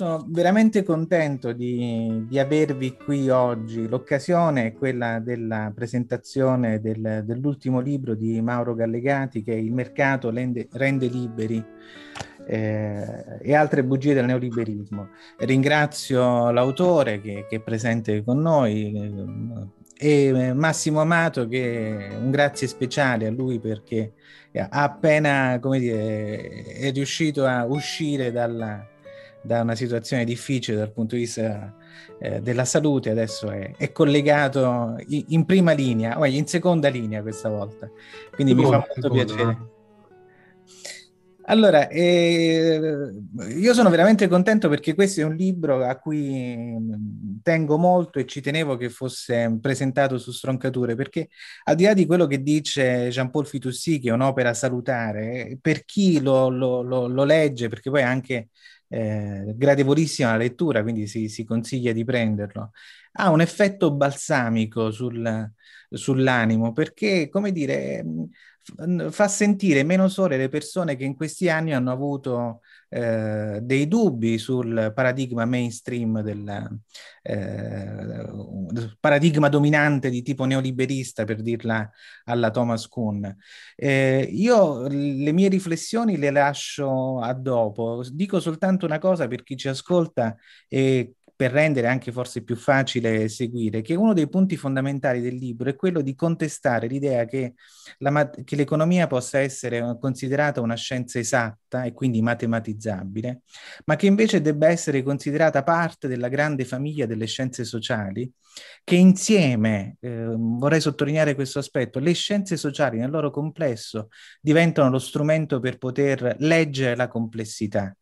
sono veramente contento di, di avervi qui oggi. L'occasione è quella della presentazione del, dell'ultimo libro di Mauro Gallegati che è Il mercato rende, rende liberi eh, e altre bugie del neoliberismo. Ringrazio l'autore che, che è presente con noi e Massimo Amato che un grazie speciale a lui perché ha appena come dire, è riuscito a uscire dalla da una situazione difficile dal punto di vista eh, della salute, adesso è, è collegato in, in, prima linea, o in seconda linea questa volta. Quindi seconda, mi fa molto seconda. piacere. Allora, eh, io sono veramente contento perché questo è un libro a cui tengo molto e ci tenevo che fosse presentato su Stroncature, perché al di là di quello che dice Jean-Paul Fitoussi, che è un'opera salutare, per chi lo, lo, lo, lo legge, perché poi anche eh, gradevolissima la lettura, quindi si, si, consiglia di prenderlo. Ha un effetto balsamico sul, sull'animo perché, come dire, fa sentire meno sole le persone che in questi anni hanno avuto eh, dei dubbi sul paradigma mainstream del eh, paradigma dominante di tipo neoliberista, per dirla alla Thomas Kuhn. Eh, io le mie riflessioni le lascio a dopo. Dico soltanto una cosa per chi ci ascolta e per rendere anche forse più facile seguire, che uno dei punti fondamentali del libro è quello di contestare l'idea che, la, che l'economia possa essere considerata una scienza esatta e quindi matematizzabile, ma che invece debba essere considerata parte della grande famiglia delle scienze sociali, che insieme, eh, vorrei sottolineare questo aspetto, le scienze sociali nel loro complesso diventano lo strumento per poter leggere la complessità.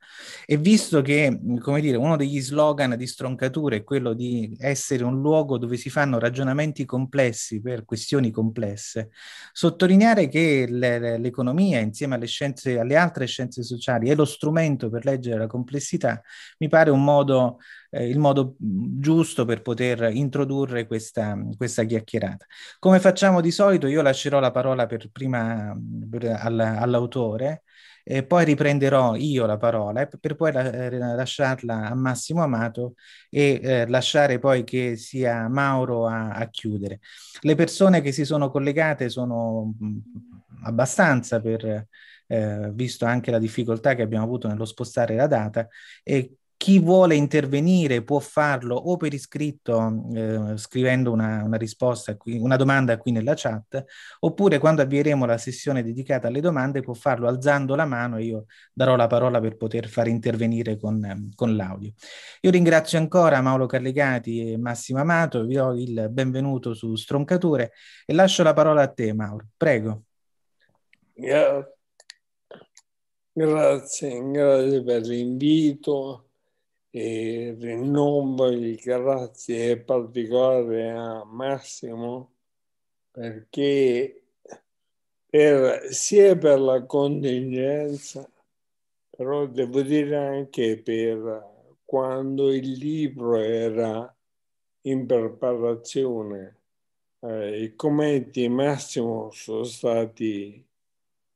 E visto che, come dire, uno degli slogan di Strong stroncature è quello di essere un luogo dove si fanno ragionamenti complessi per questioni complesse, sottolineare che le, l'economia insieme alle scienze, alle altre scienze sociali è lo strumento per leggere la complessità, mi pare un modo, eh, il modo giusto per poter introdurre questa, questa chiacchierata. Come facciamo di solito, io lascerò la parola per prima per, all'autore e poi riprenderò io la parola eh, per poi la, eh, lasciarla a Massimo Amato e eh, lasciare poi che sia Mauro a, a, chiudere. Le persone che si sono collegate sono mm, abbastanza per, eh, visto anche la difficoltà che abbiamo avuto nello spostare la data e chi vuole intervenire può farlo o per iscritto eh, scrivendo una, una, risposta una domanda qui nella chat, oppure quando avvieremo la sessione dedicata alle domande può farlo alzando la mano e io darò la parola per poter far intervenire con, con l'audio. Io ringrazio ancora Mauro Carlegati e Massimo Amato, vi do il benvenuto su Stroncature e lascio la parola a te Mauro, prego. Grazie, grazie per l'invito e rinnovo il grazie particolare a Massimo perché per, sia per la contingenza, però devo dire anche per quando il libro era in preparazione, eh, i commenti Massimo sono stati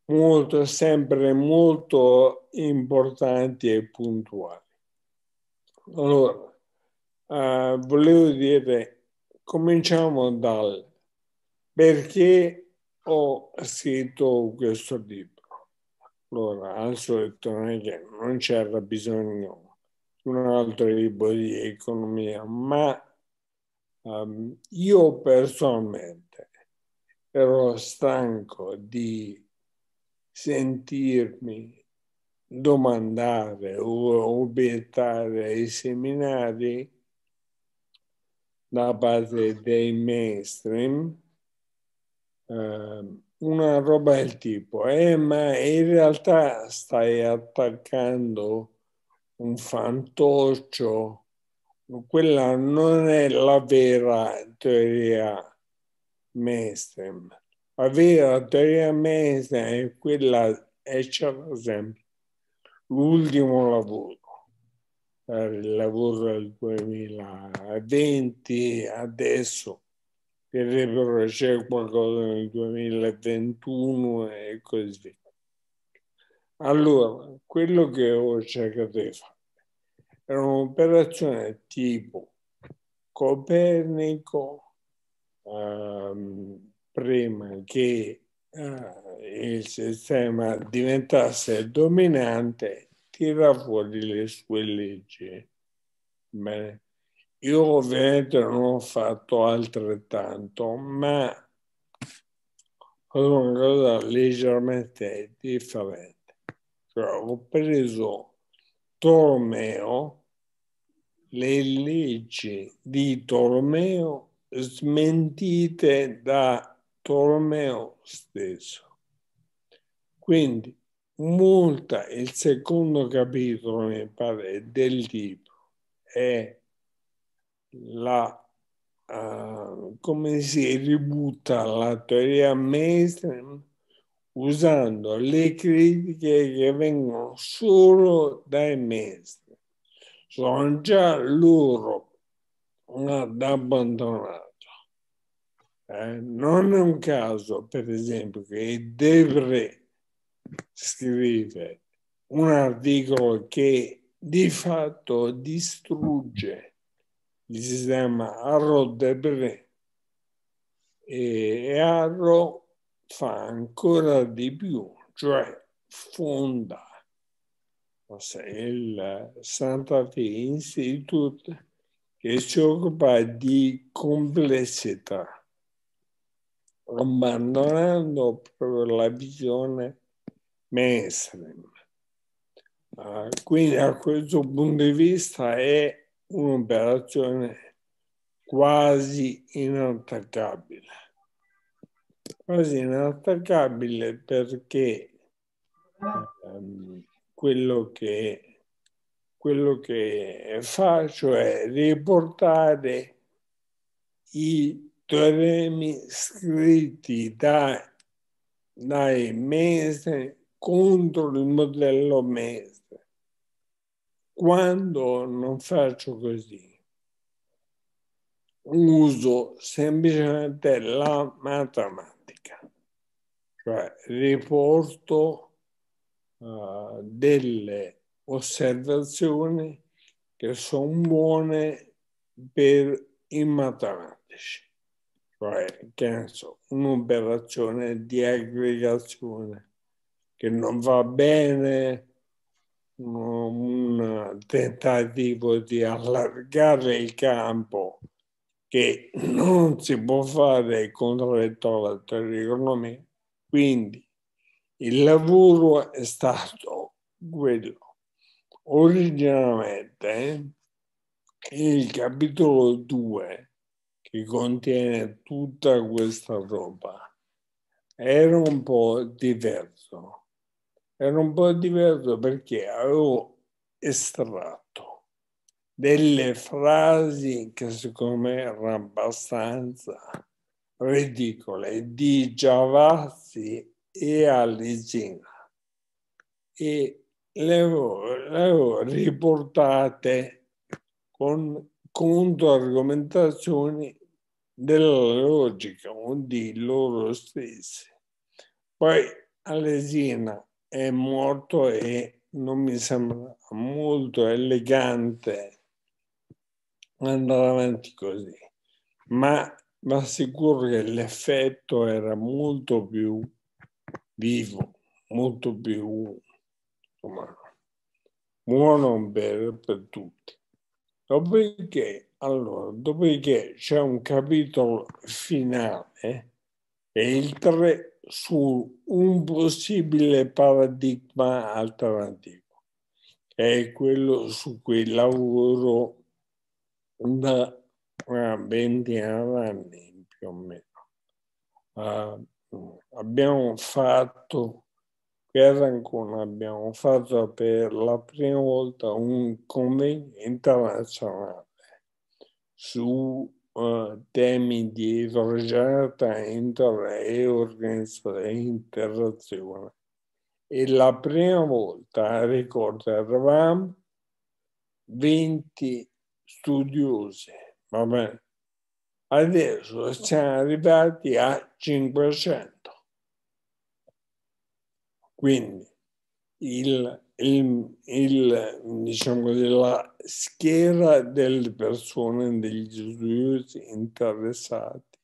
molto, sempre molto importanti e puntuali. Allora, uh, volevo dire, cominciamo dal perché ho scritto questo libro. Allora, al solito non è che non c'era bisogno di un altro libro di economia, ma um, io personalmente ero stanco di sentirmi domandare o obiettare ai seminari da parte dei mainstream eh, una roba del tipo, eh, ma in realtà stai attaccando un fantoccio, quella non è la vera teoria mainstream. La vera teoria mainstream è quella, e c'è l'esempio, l'ultimo lavoro, il lavoro del 2020, adesso però c'è qualcosa nel 2021 e così via. Allora, quello che ho cercato di fare era un'operazione tipo Copernico, ehm, prima che eh, il sistema diventasse dominante, tira fuori le sue leggi. Bene. Io ovviamente non ho fatto altrettanto, ma ho una cosa leggermente differente. Cioè, ho preso Tolomeo, le leggi di Tolomeo smentite da Tolomeo stesso. Quindi molta, il secondo capitolo, mi pare, del libro è la, uh, come si ributta la teoria mainstream usando le critiche che vengono solo dai mainstream. Sono già loro ad abbandonare eh, non è un caso, per esempio, che Devre scrive un articolo che di fatto distrugge il sistema Arrow-Debré e Arrow fa ancora di più, cioè fonda il Santa Fe Institute che si occupa di complessità abbandonando proprio la visione mainstream. Uh, quindi a questo punto di vista è un'operazione quasi inattaccabile. Quasi inattaccabile perché um, quello, che, quello che faccio è riportare i teoremi scritti da, dai mesi contro il modello mese. Quando non faccio così, uso semplicemente la matematica, cioè riporto uh, delle osservazioni che sono buone per i matematici cioè che so, un'operazione di aggregazione che non va bene, un tentativo di allargare il campo che non si può fare contraddetto alla teoria Quindi il lavoro è stato quello. Originariamente il capitolo 2 che contiene tutta questa roba era un po' diverso. Era un po' diverso perché avevo estratto delle frasi che secondo me erano abbastanza ridicole di Giavazzi e Alisina e le avevo riportate con controargomentazioni della logica di loro stessi. Poi Alesina è morto e non mi sembra molto elegante andare avanti così, ma mi assicuro che l'effetto era molto più vivo, molto più insomma, buono per, per tutti. Dopodiché, allora, dopodiché c'è un capitolo finale e il 3 su un possibile paradigma alternativo, è quello su cui lavoro da 20 anni più o meno. Uh, abbiamo fatto per Ancona abbiamo fatto per la prima volta un convegno internazionale su uh, temi di eterogeneità inter e organizzazione e interazione. E la prima volta, ricordo, eravamo 20 studiosi, va bene? Adesso siamo arrivati a 500 quindi il, il, il, diciamo, la schiera delle persone, degli studiosi interessati,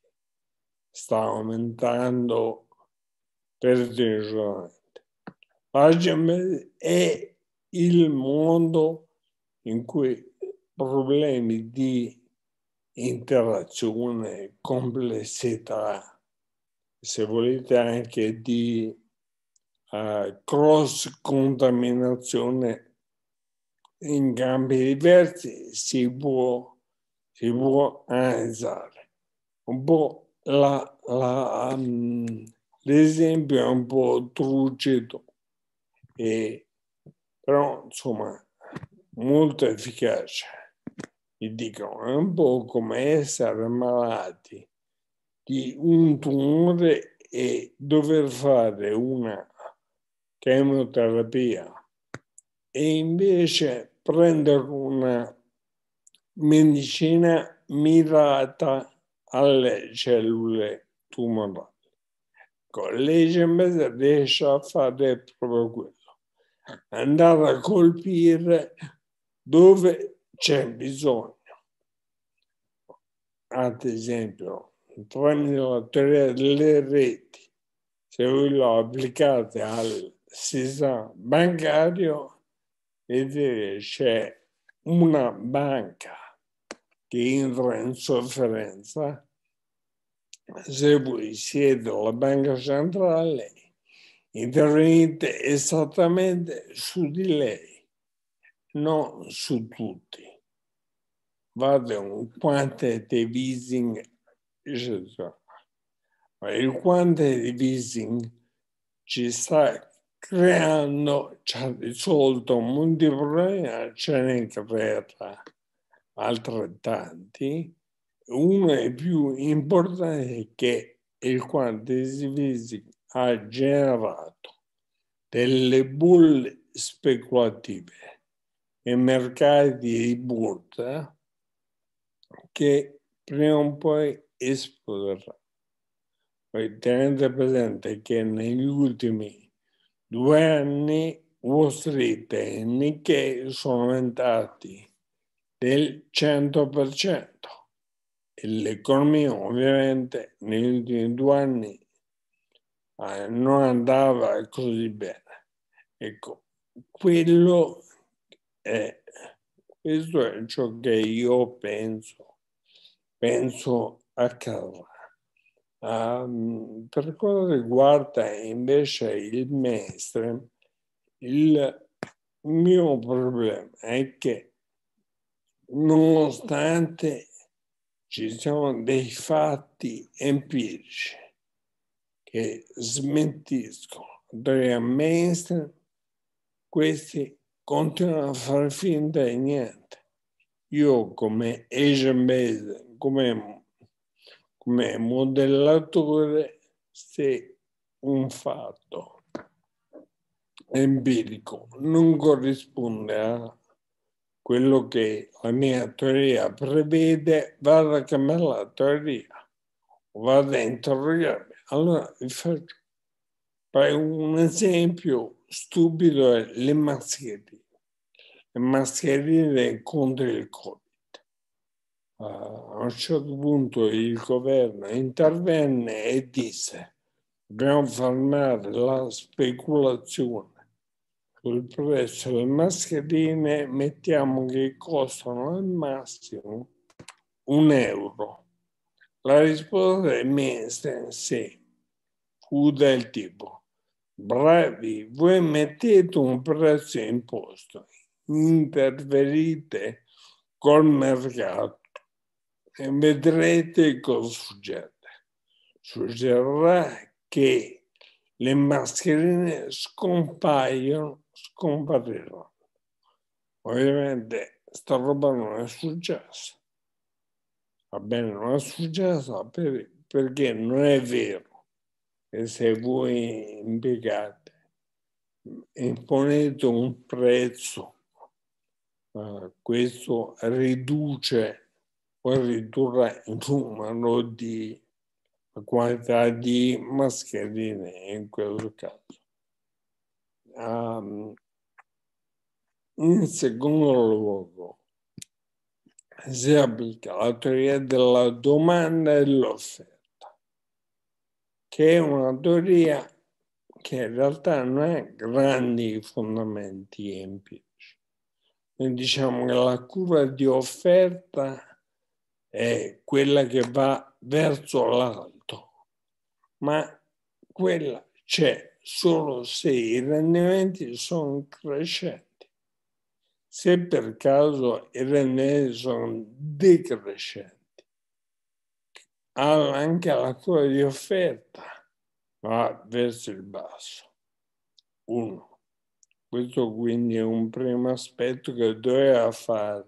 sta aumentando vertiginosamente. Oggi è il mondo in cui problemi di interazione, complessità, se volete anche di uh, cross contaminazione in campi diversi si può, si può analizzare. Un po' la, la, um, l'esempio è un po' trucido, e, però insomma molto efficace. Mi dicono, è un po' come essere malati di un tumore e dover fare una chemioterapia e invece prendere una medicina mirata alle cellule tumorali. Con l'EGMS riesce a fare proprio quello, andare a colpire dove c'è bisogno. Ad esempio, tramite la teoria delle reti, se voi lo applicate al sistema bancario e c'è una banca che entra in sofferenza, se voi siete la banca centrale, intervenite esattamente su di lei, non su tutti. Fate un quantitative easing eccetera. Ma il quantitative easing ci sta creando, ci ha risolto molti problemi, ce ne creerà altrettanti. Uno dei più importanti è che il quantitative ha generato delle bulle speculative e mercati di borsa che prima o poi esploderanno. Tenete presente che negli ultimi due anni Wall Street e Nikkei sono aumentati del 100% e l'economia ovviamente negli ultimi due anni eh, non andava così bene. Ecco, quello è, questo è ciò che io penso, penso accadrà. Um, per quanto riguarda invece il mainstream, il mio problema è che nonostante ci siano dei fatti empirici che smentiscono il mainstream, questi continuano a fare finta di niente. io come agent based, come, come modellatore, se un fatto empirico non corrisponde a quello che la mia teoria prevede, vado a cambiare la teoria, vado a interrogare. Allora vi faccio un esempio stupido le mascherine. Le mascherine contro il Covid. Uh, a un certo punto il governo intervenne e disse dobbiamo fermare la speculazione sul prezzo delle mascherine mettiamo che costano al massimo un euro. La risposta del ministro sì, fu del tipo, bravi, voi mettete un prezzo imposto, intervenite col mercato e vedrete cosa succede. Succederà che le mascherine scompaiono scomparirono. Ovviamente sta roba non è successa. Va bene, non è successa per, perché non è vero che se voi impiegate, imponete un prezzo, uh, questo riduce o ridurrà il numero di quantità di mascherine in quel caso. Um, in secondo luogo, si applica la teoria della domanda e dell'offerta, che è una teoria che in realtà non ha grandi fondamenti empirici. Noi diciamo che la curva di offerta è quella che va verso l'alto, ma quella c'è solo se i rendimenti sono crescenti. Se per caso i rendimenti sono decrescenti, anche la curva di offerta va verso il basso. Uno. Questo quindi è un primo aspetto che doveva fare.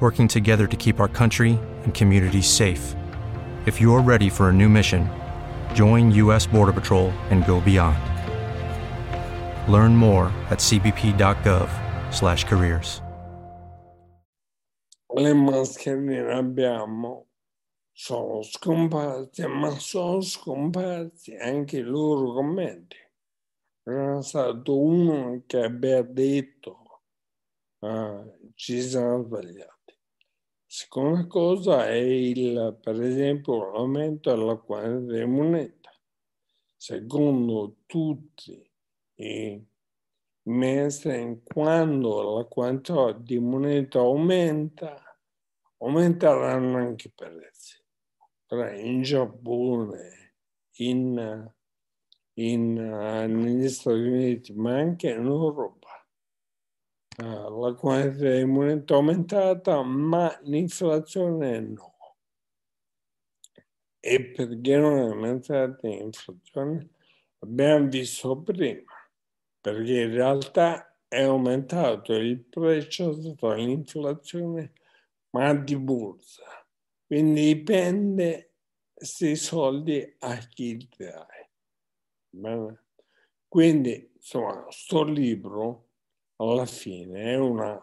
working together to keep our country and communities safe. If you're ready for a new mission, join U.S. Border Patrol and go beyond. Learn more at cbp.gov/careers. le mascherine abbiamo sono scomparse, ma sono scomparsi anche i loro commenti. È stato uno che abbia detto uh, ci siamo sbagliati. Seconda cosa è il, per esempio, l'aumento della quantità di moneta. Secondo tutti i mainstream, quando la quantità di moneta aumenta, aumenteranno anche i prezzi. In Giappone, in, in, negli Stati Uniti, ma anche in Europa, la quantità di moneta aumentata, ma l'inflazione no. E perché non è aumentata l'inflazione? Abbiamo visto prima, perché in realtà è aumentato il prezzo dall'inflazione, ma di borsa. Quindi dipende questi soldi a chi dai. Bene? Quindi, insomma, sto libro alla fine è una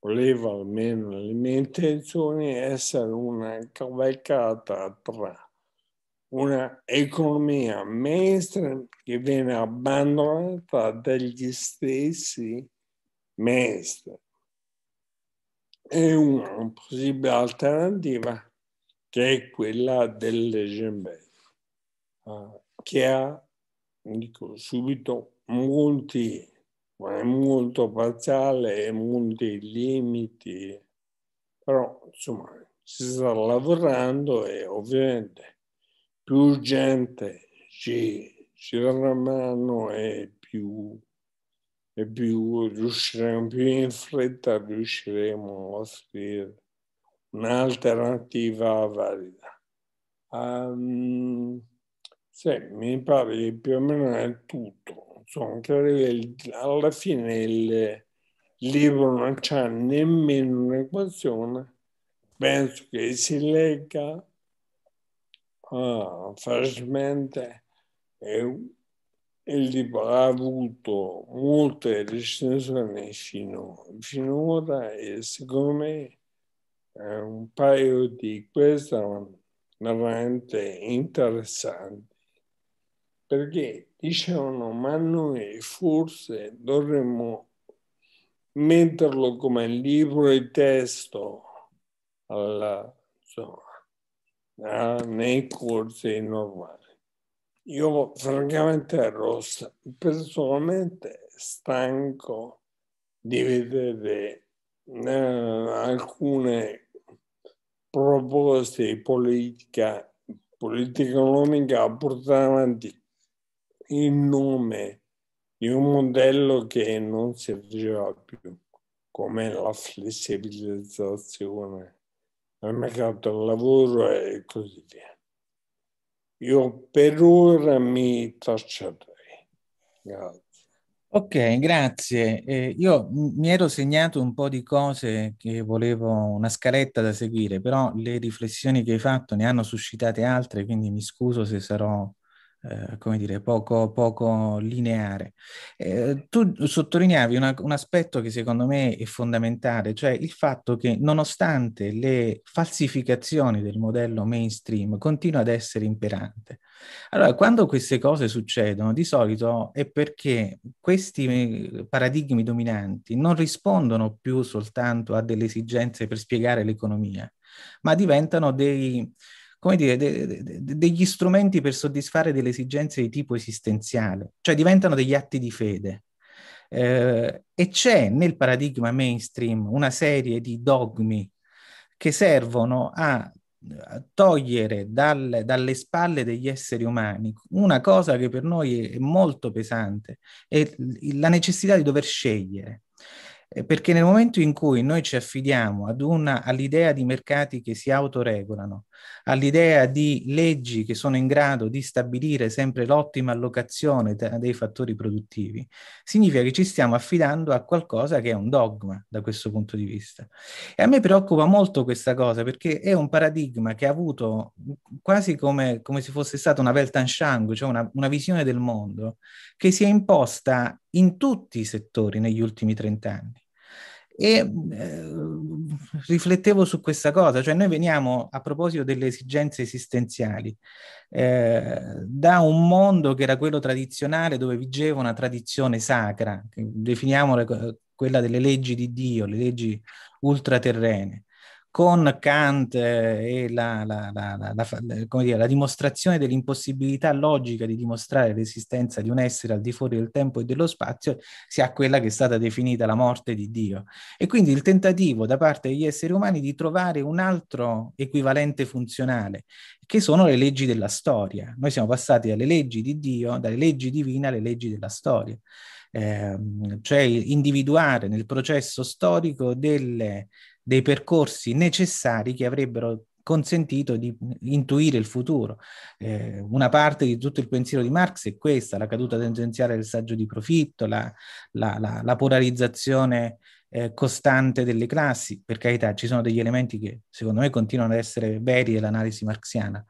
voleva almeno le mie intenzioni essere una cavalcata tra una economia mainstream che viene abbandonata dagli stessi mainstream e una possibile alternativa che è quella delle gembelle uh, che ha dico subito molti ma è molto parziale e molti limiti però insomma si sta lavorando e ovviamente più gente ci, ci darà mano e più, e più riusciremo, più in fretta riusciremo a offrire un'alternativa valida. Um, sì, mi pare che più o meno è tutto. Insomma, alla fine il libro non c'ha nemmeno un'equazione. Penso che si legga ah, facilmente e il libro ha avuto molte recensioni fino, finora e secondo me eh, un paio di queste sono veramente interessanti perché dicevano ma noi forse dovremmo metterlo come libro di testo alla, insomma, nei corsi normali. Io francamente ero personalmente stanco di vedere eh, alcune proposte di politica, politica economica portare avanti in nome di un modello che non si faceva più, come la flessibilizzazione al mercato del lavoro e così via. Io per ora mi taccerei. Grazie. Ok, grazie. Eh, io mi ero segnato un po' di cose che volevo, una scaletta da seguire, però le riflessioni che hai fatto ne hanno suscitate altre, quindi mi scuso se sarò eh, come dire, poco, poco lineare. Eh, tu sottolineavi una, un aspetto che secondo me è fondamentale, cioè il fatto che nonostante le falsificazioni del modello mainstream continua ad essere imperante. Allora, quando queste cose succedono, di solito è perché questi eh, paradigmi dominanti non rispondono più soltanto a delle esigenze per spiegare l'economia, ma diventano dei, come dire, de, de, de, degli strumenti per soddisfare delle esigenze di tipo esistenziale, cioè diventano degli atti di fede. Eh, e c'è nel paradigma mainstream una serie di dogmi che servono a togliere dal, dalle spalle degli esseri umani una cosa che per noi è molto pesante, è la necessità di dover scegliere. Eh, perché nel momento in cui noi ci affidiamo una, all'idea di mercati che si autoregolano, all'idea di leggi che sono in grado di stabilire sempre l'ottima allocazione dei fattori produttivi, significa che ci stiamo affidando a qualcosa che è un dogma da questo punto di vista. E a me preoccupa molto questa cosa perché è un paradigma che ha avuto quasi come, come se fosse stata una Weltanschauung, cioè una, una visione del mondo che si è imposta in tutti i settori negli ultimi trent'anni. E eh, riflettevo su questa cosa, cioè noi veniamo a proposito delle esigenze esistenziali eh, da un mondo che era quello tradizionale dove vigeva una tradizione sacra, definiamola quella delle leggi di Dio, le leggi ultraterrene con Kant e la, la, la, dire, la, dimostrazione dell'impossibilità logica di dimostrare l'esistenza di un essere al di fuori del tempo e dello spazio, si ha quella che è stata definita la morte di Dio. E quindi il tentativo da parte degli esseri umani di trovare un altro equivalente funzionale, che sono le leggi della storia. Noi siamo passati dalle leggi di Dio, dalle leggi divine alle leggi della storia. Eh, cioè individuare nel processo storico delle dei percorsi necessari che avrebbero consentito di intuire il futuro. Eh, una parte di tutto il pensiero di Marx è questa, la caduta tendenziale del saggio di profitto, la, la, la, la polarizzazione eh, costante delle classi. Per carità, ci sono degli elementi che secondo me continuano ad essere veri dell'analisi marxiana,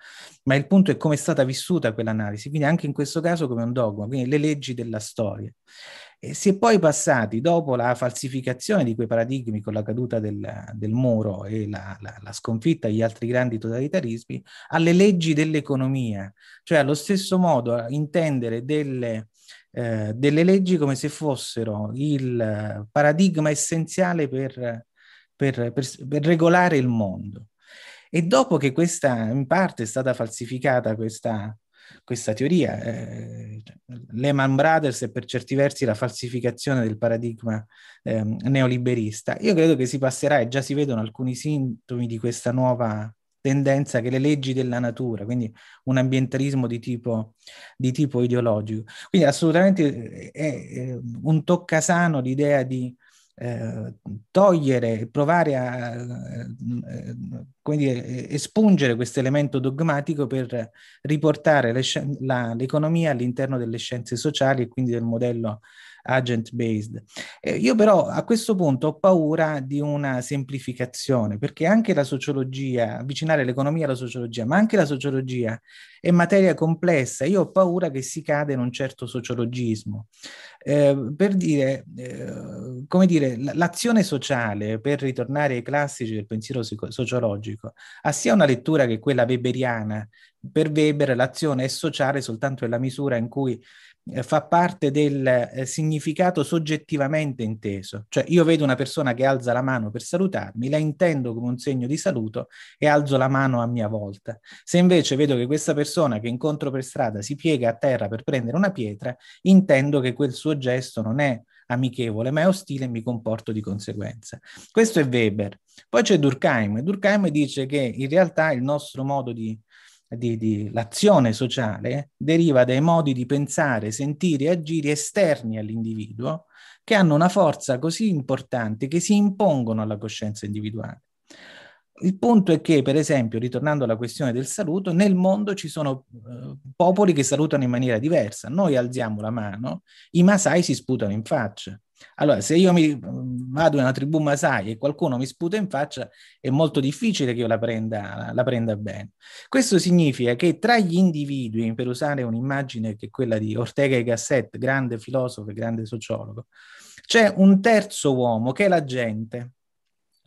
ma il punto è come è stata vissuta quell'analisi, quindi anche in questo caso come un dogma, quindi le leggi della storia. E si è poi passati, dopo la falsificazione di quei paradigmi con la caduta del, del muro e la, la, la, sconfitta degli altri grandi totalitarismi, alle leggi dell'economia, cioè allo stesso modo a intendere delle, eh, delle leggi come se fossero il paradigma essenziale per, per, per, per regolare il mondo. E dopo che questa in parte è stata falsificata, questa questa teoria. Eh, Lehman Brothers è per certi versi la falsificazione del paradigma eh, neoliberista. Io credo che si passerà e già si vedono alcuni sintomi di questa nuova tendenza che le leggi della natura, quindi un ambientalismo di tipo, di tipo ideologico. Quindi assolutamente è, è un toccasano l'idea di togliere, provare a eh, espungere questo elemento dogmatico per riportare l'economia all'interno delle scienze sociali e quindi del modello agent based. Eh, io però a questo punto ho paura di una semplificazione, perché anche la sociologia, avvicinare l'economia alla sociologia, ma anche la sociologia è materia complessa. Io ho paura che si cade in un certo sociologismo. Eh, per dire, eh, come dire, l'azione sociale, per ritornare ai classici del pensiero sociologico, ha sia una lettura che quella weberiana. Per Weber l'azione è sociale soltanto nella misura in cui fa parte del eh, significato soggettivamente inteso. Cioè io vedo una persona che alza la mano per salutarmi, la intendo come un segno di saluto e alzo la mano a mia volta. Se invece vedo che questa persona che incontro per strada si piega a terra per prendere una pietra, intendo che quel suo gesto non è amichevole, ma è ostile e mi comporto di conseguenza. Questo è Weber. Poi c'è Durkheim. Durkheim dice che in realtà il nostro modo di di, di, l'azione sociale deriva dai modi di pensare, sentire e agire esterni all'individuo che hanno una forza così importante che si impongono alla coscienza individuale. Il punto è che, per esempio, ritornando alla questione del saluto, nel mondo ci sono uh, popoli che salutano in maniera diversa. Noi alziamo la mano, i Masai si sputano in faccia. Allora, se io mi vado in una tribù Masai e qualcuno mi sputa in faccia, è molto difficile che io la prenda, la prenda bene. Questo significa che tra gli individui, per usare un'immagine che è quella di Ortega e Gasset, grande filosofo e grande sociologo, c'è un terzo uomo che è la gente,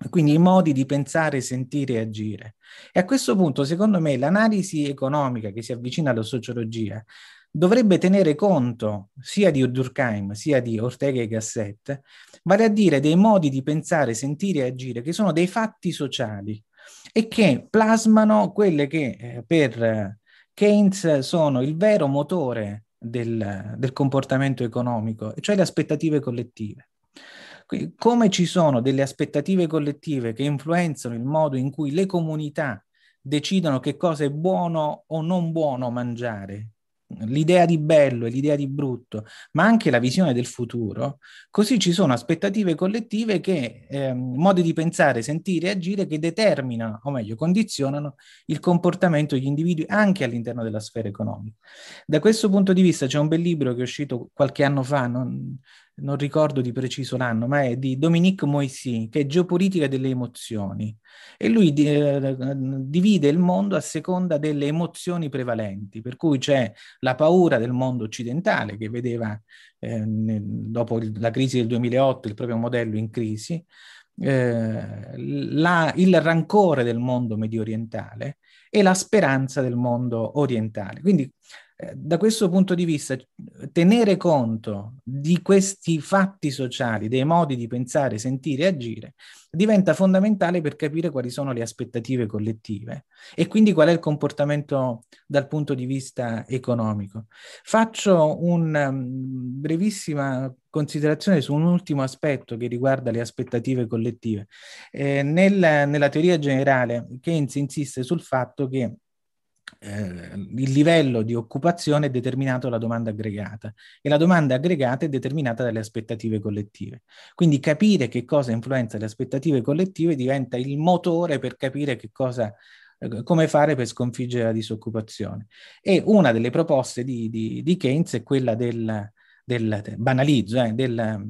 quindi i modi di pensare, sentire e agire. E a questo punto, secondo me, l'analisi economica che si avvicina alla sociologia dovrebbe tenere conto sia di Durkheim sia di Ortega e Gasset, vale a dire dei modi di pensare, sentire e agire che sono dei fatti sociali e che plasmano quelle che eh, per Keynes sono il vero motore del, del comportamento economico, cioè le aspettative collettive. Come ci sono delle aspettative collettive che influenzano il modo in cui le comunità decidono che cosa è buono o non buono mangiare, l'idea di bello e l'idea di brutto, ma anche la visione del futuro, così ci sono aspettative collettive che, eh, modi di pensare, sentire e agire che determinano, o meglio, condizionano il comportamento degli individui anche all'interno della sfera economica. Da questo punto di vista c'è un bel libro che è uscito qualche anno fa, non, non ricordo di preciso l'anno, ma è di Dominique Moissy, che è Geopolitica delle emozioni. E lui eh, divide il mondo a seconda delle emozioni prevalenti, per cui c'è la paura del mondo occidentale, che vedeva eh, dopo la crisi del 2008 il proprio modello in crisi, eh, la, il rancore del mondo medio orientale e la speranza del mondo orientale. Quindi da questo punto di vista, tenere conto di questi fatti sociali, dei modi di pensare, sentire e agire, diventa fondamentale per capire quali sono le aspettative collettive e quindi qual è il comportamento dal punto di vista economico. Faccio una um, brevissima considerazione su un ultimo aspetto che riguarda le aspettative collettive. Eh, nel, nella teoria generale, Keynes insiste sul fatto che eh, il livello di occupazione è determinato dalla domanda aggregata e la domanda aggregata è determinata dalle aspettative collettive. Quindi capire che cosa influenza le aspettative collettive diventa il motore per capire che cosa eh, come fare per sconfiggere la disoccupazione. E una delle proposte di, di, di Keynes è quella del, del banalizzo, eh, del,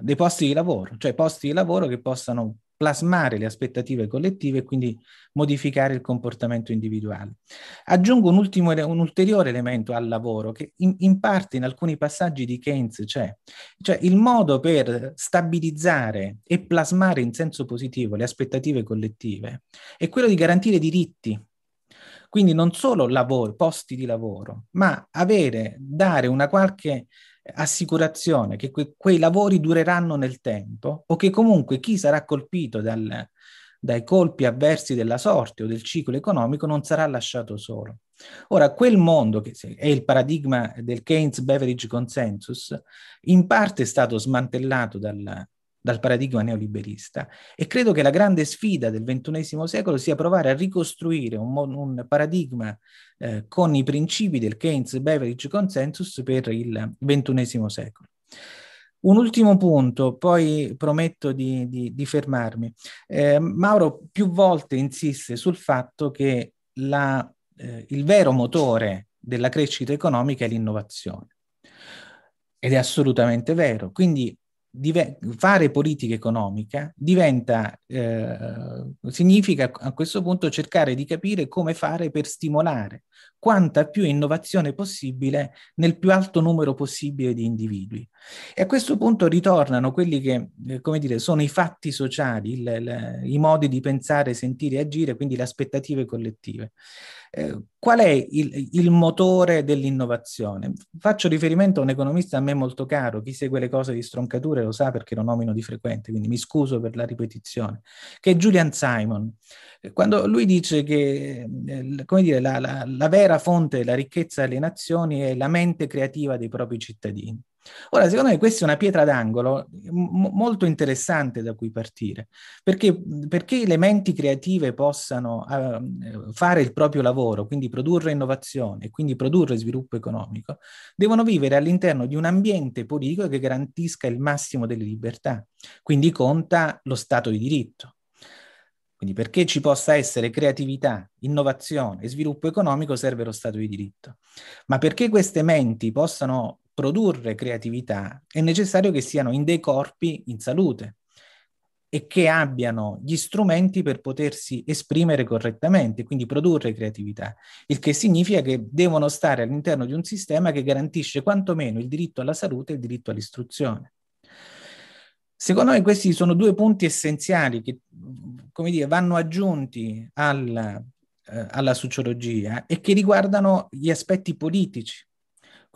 dei posti di lavoro, cioè posti di lavoro che possano plasmare le aspettative collettive e quindi modificare il comportamento individuale. Aggiungo un, ultimo, un ulteriore elemento al lavoro che in, in, parte in alcuni passaggi di Keynes c'è, cioè il modo per stabilizzare e plasmare in senso positivo le aspettative collettive è quello di garantire diritti. Quindi non solo lavoro, posti di lavoro, ma avere, dare una qualche assicurazione che que- quei lavori dureranno nel tempo o che comunque chi sarà colpito dal, dai colpi avversi della sorte o del ciclo economico non sarà lasciato solo. Ora, quel mondo che è il paradigma del Keynes Beveridge Consensus, in parte è stato smantellato dal, dal paradigma neoliberista e credo che la grande sfida del XXI secolo sia provare a ricostruire un, un paradigma eh, con i principi del Keynes-Beveridge Consensus per il XXI secolo. Un ultimo punto, poi prometto di, di, di fermarmi. Eh, Mauro più volte insiste sul fatto che la, eh, il vero motore della crescita economica è l'innovazione. Ed è assolutamente vero. Quindi dive- fare politica economica diventa, eh, significa a questo punto cercare di capire come fare per stimolare quanta più innovazione possibile nel più alto numero possibile di individui. E a questo punto ritornano quelli che, eh, come dire, sono i fatti sociali, il, il, i modi di pensare, sentire e agire, quindi le aspettative collettive. Eh, qual è il, il, motore dell'innovazione? Faccio riferimento a un economista a me molto caro, chi segue le cose di stroncature lo sa perché lo nomino di frequente, quindi mi scuso per la ripetizione, che è Julian Simon. Eh, quando lui dice che eh, dire, la, la, la vera fonte della ricchezza delle nazioni è la mente creativa dei propri cittadini. Ora, secondo me questa è una pietra d'angolo m- molto interessante da cui partire, perché, perché le menti creative possano uh, fare il proprio lavoro, quindi produrre innovazione quindi produrre sviluppo economico, devono vivere all'interno di un ambiente politico che garantisca il massimo delle libertà, quindi conta lo Stato di diritto. Quindi perché ci possa essere creatività, innovazione e sviluppo economico serve lo Stato di diritto. Ma perché queste menti possano produrre creatività, è necessario che siano in dei corpi in salute e che abbiano gli strumenti per potersi esprimere correttamente, quindi produrre creatività, il che significa che devono stare all'interno di un sistema che garantisce quantomeno il diritto alla salute e il diritto all'istruzione. Secondo me questi sono due punti essenziali che, come dire, vanno aggiunti al, eh, alla sociologia e che riguardano gli aspetti politici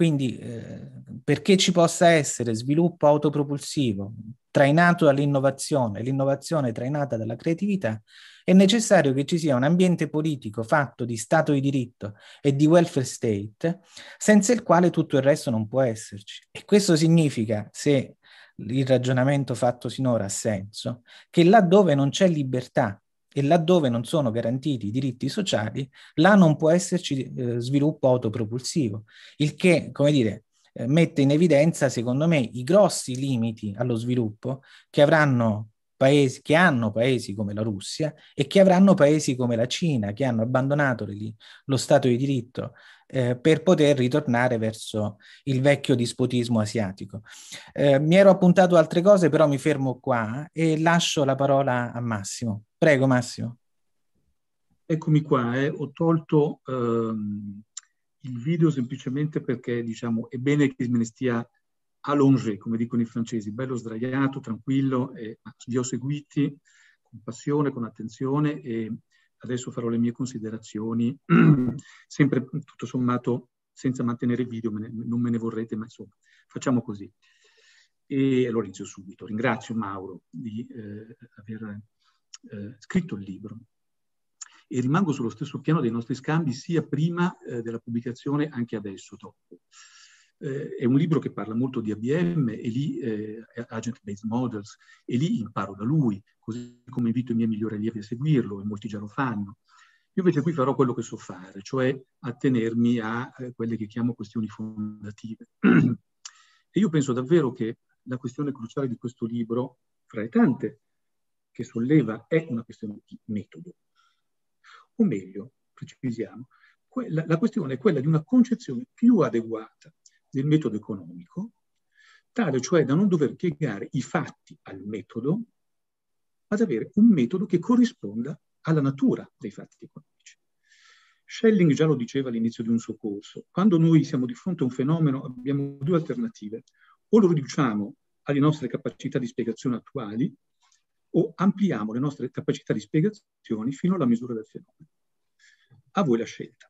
quindi eh, perché ci possa essere sviluppo autopropulsivo trainato dall'innovazione, l'innovazione trainata dalla creatività, è necessario che ci sia un ambiente politico fatto di Stato di diritto e di welfare state, senza il quale tutto il resto non può esserci. E questo significa, se il ragionamento fatto sinora ha senso, che laddove non c'è libertà e laddove non sono garantiti i diritti sociali, là non può esserci eh, sviluppo autopropulsivo, il che, come dire, eh, mette in evidenza, secondo me, i grossi limiti allo sviluppo che avranno paesi, che hanno paesi come la Russia e che avranno paesi come la Cina, che hanno abbandonato lì, lo Stato di diritto eh, per poter ritornare verso il vecchio dispotismo asiatico. Eh, mi ero appuntato altre cose, però mi fermo qua e lascio la parola a Massimo. Prego, Massimo. Eccomi qua, eh. ho tolto ehm, il video semplicemente perché diciamo, è bene che me ne stia allongé, come dicono i francesi, bello sdraiato, tranquillo, e vi ho seguiti con passione, con attenzione e adesso farò le mie considerazioni, sempre tutto sommato senza mantenere il video, me ne, non me ne vorrete, ma insomma, facciamo così. E allora inizio subito. Ringrazio Mauro di eh, aver eh, scritto il libro e rimango sullo stesso piano dei nostri scambi sia prima eh, della pubblicazione anche adesso dopo. Eh, è un libro che parla molto di ABM e lì, eh, Agent Based Models, e lì imparo da lui, così come invito i miei migliori allievi a seguirlo, e molti già lo fanno. Io invece qui farò quello che so fare, cioè attenermi a eh, quelle che chiamo questioni fondative. e io penso davvero che la questione cruciale di questo libro, fra le tante che solleva è una questione di metodo. o meglio, precisiamo, quella, la questione è quella di una concezione più adeguata del metodo economico, tale cioè da non dover piegare i fatti al metodo, ad avere un metodo che corrisponda alla natura dei fatti economici. Schelling già lo diceva all'inizio di un suo corso, quando noi siamo di fronte a un fenomeno abbiamo due alternative, o lo riduciamo alle nostre capacità di spiegazione attuali o ampliamo le nostre capacità di spiegazione fino alla misura del fenomeno. A voi la scelta.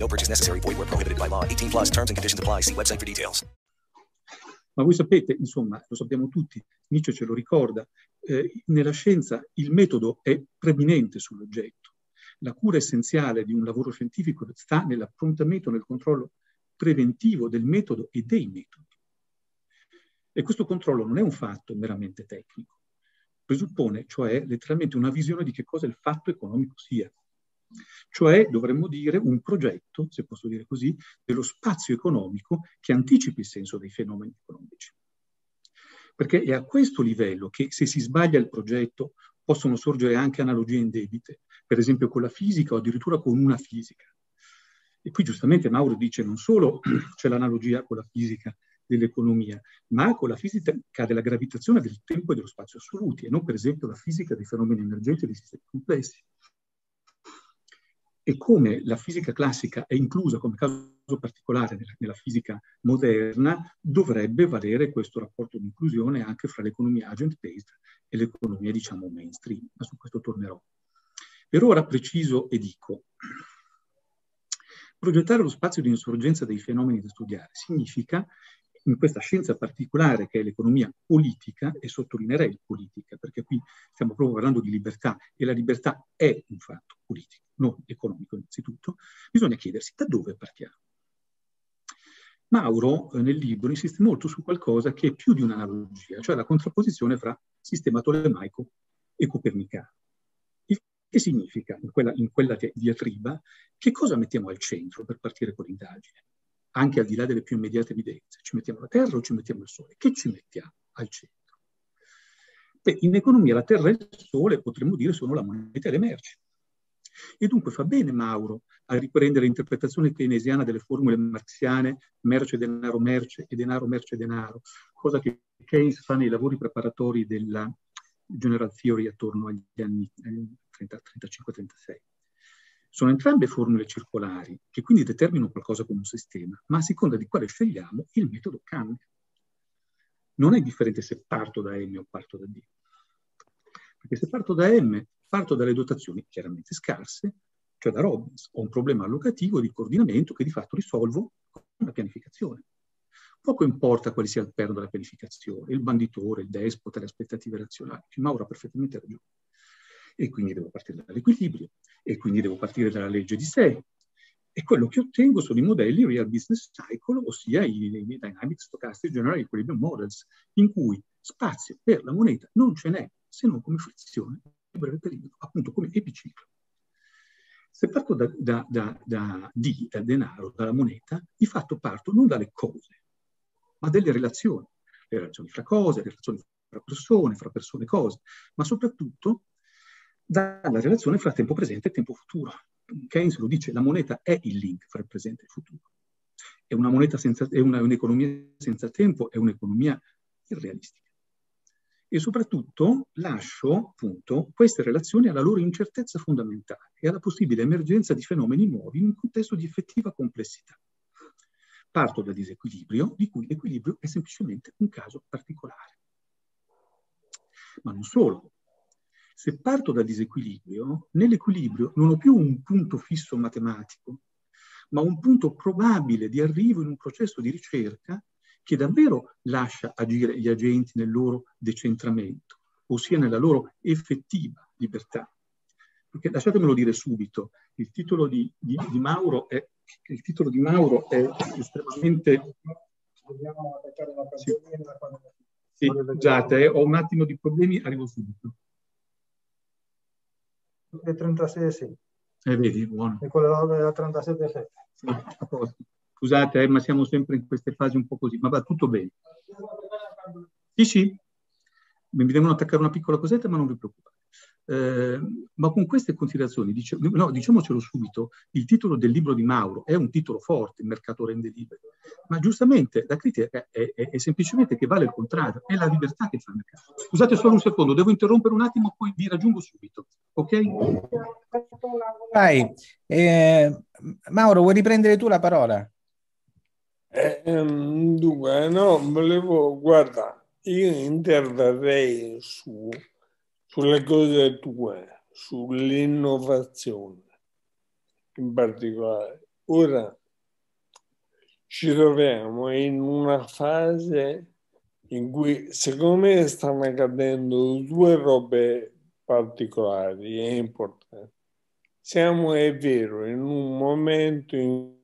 No purchase necessary. Void where prohibited by law. 18 plus terms and conditions apply. See website for details. Ma voi sapete, insomma, lo sappiamo tutti, Nietzsche ce lo ricorda, eh, nella scienza il metodo è preminente sull'oggetto. La cura essenziale di un lavoro scientifico sta nell'approntamento, nel controllo preventivo del metodo e dei metodi. E questo controllo non è un fatto meramente tecnico, presuppone cioè letteralmente una visione di che cosa il fatto economico sia. Cioè, dovremmo dire, un progetto, se posso dire così, dello spazio economico che anticipi il senso dei fenomeni economici. Perché è a questo livello che se si sbaglia il progetto possono sorgere anche analogie indebite, per esempio con la fisica o addirittura con una fisica. E qui giustamente Mauro dice non solo c'è l'analogia con la fisica dell'economia, ma con la fisica della gravitazione del tempo e dello spazio assoluti, e non per esempio la fisica dei fenomeni emergenti e dei sistemi complessi e come la fisica classica è inclusa come caso particolare nella, nella, fisica moderna, dovrebbe valere questo rapporto di inclusione anche fra l'economia agent-based e l'economia, diciamo, mainstream. Ma su questo tornerò. Per ora preciso e dico, progettare lo spazio di insorgenza dei fenomeni da studiare significa in questa scienza particolare che è l'economia politica, e sottolineerei politica, perché qui stiamo proprio parlando di libertà, e la libertà è un fatto politico, non economico innanzitutto, bisogna chiedersi da dove partiamo. Mauro eh, nel libro insiste molto su qualcosa che è più di un'analogia, cioè la contrapposizione fra sistema tolemaico e copernicano. Il che significa, in quella, in quella diatriba, che cosa mettiamo al centro per partire con l'indagine? Anche al di là delle più immediate evidenze. Ci mettiamo la Terra o ci mettiamo il Sole? Che ci mettiamo al centro? Beh, in economia la Terra e il Sole, potremmo dire, sono la moneta e le merci. E dunque fa bene Mauro a riprendere l'interpretazione keynesiana delle formule marxiane merce, denaro, merce e denaro, merce, denaro, cosa che Keynes fa nei lavori preparatori della General Theory attorno agli anni eh, 35-36. Sono entrambe formule circolari, che quindi determinano qualcosa come un sistema, ma a seconda di quale scegliamo, il metodo cambia. Non è differente se parto da M o parto da D. Perché se parto da M, parto dalle dotazioni chiaramente scarse, cioè da Robbins, ho un problema allocativo di coordinamento che di fatto risolvo con la pianificazione. Poco importa quale sia il perno della pianificazione, il banditore, il despota, le aspettative razionali. Mauro ha perfettamente ragione e quindi devo partire dall'equilibrio e quindi devo partire dalla legge di sé. E quello che ottengo sono i modelli Real Business Cycle, ossia i, i Dynamic Stochastic General Equilibrium Models, in cui spazio per la moneta non ce n'è, se non come frizione di breve periodo, appunto come epiciclo. Se parto da, da, da, da D, dal denaro, dalla moneta, di fatto parto non dalle cose, ma delle relazioni. Le relazioni fra cose, le relazioni fra persone, fra persone e cose, ma soprattutto dalla relazione fra tempo presente e tempo futuro. Keynes lo dice, la moneta è il link fra il presente e il futuro. È, una senza, è una, un'economia senza tempo, è un'economia irrealistica. E soprattutto lascio appunto queste relazioni alla loro incertezza fondamentale e alla possibile emergenza di fenomeni nuovi in un contesto di effettiva complessità. parto dal disequilibrio, di cui l'equilibrio è semplicemente un caso particolare. Ma non solo. Se parto dal disequilibrio, nell'equilibrio non ho più un punto fisso matematico, ma un punto probabile di arrivo in un processo di ricerca che davvero lascia agire gli agenti nel loro decentramento, ossia nella loro effettiva libertà. Perché lasciatemelo dire subito, il titolo di, di, di Mauro è il titolo di Mauro è estremamente... Dobbiamo attaccare una canzone sì. sì, scusate, eh, ho un attimo di problemi, arrivo subito. Il 36 sì. Eh, vedi, buono. E quello della 37 sì. Scusate, eh, ma siamo sempre in queste fasi un po' così, ma va tutto bene. Sì, sì, mi devono attaccare una piccola cosetta, ma non vi preoccupate. Eh, ma con queste considerazioni, dice, no, diciamocelo subito, il titolo del libro di Mauro è un titolo forte, il mercato rende libero, ma giustamente la critica è, è, è, semplicemente che vale il contrario, è la libertà che fa il mercato. Scusate solo un secondo, devo interrompere un attimo, poi vi raggiungo subito, ok? Vai, eh, Mauro, vuoi riprendere tu la parola? Eh, ehm, dunque, no, volevo, guarda, io interverrei su sulle cose tue, sull'innovazione in particolare. Ora ci troviamo in una fase in cui secondo me stanno accadendo due robe particolari e importanti. Siamo, è vero, in un momento in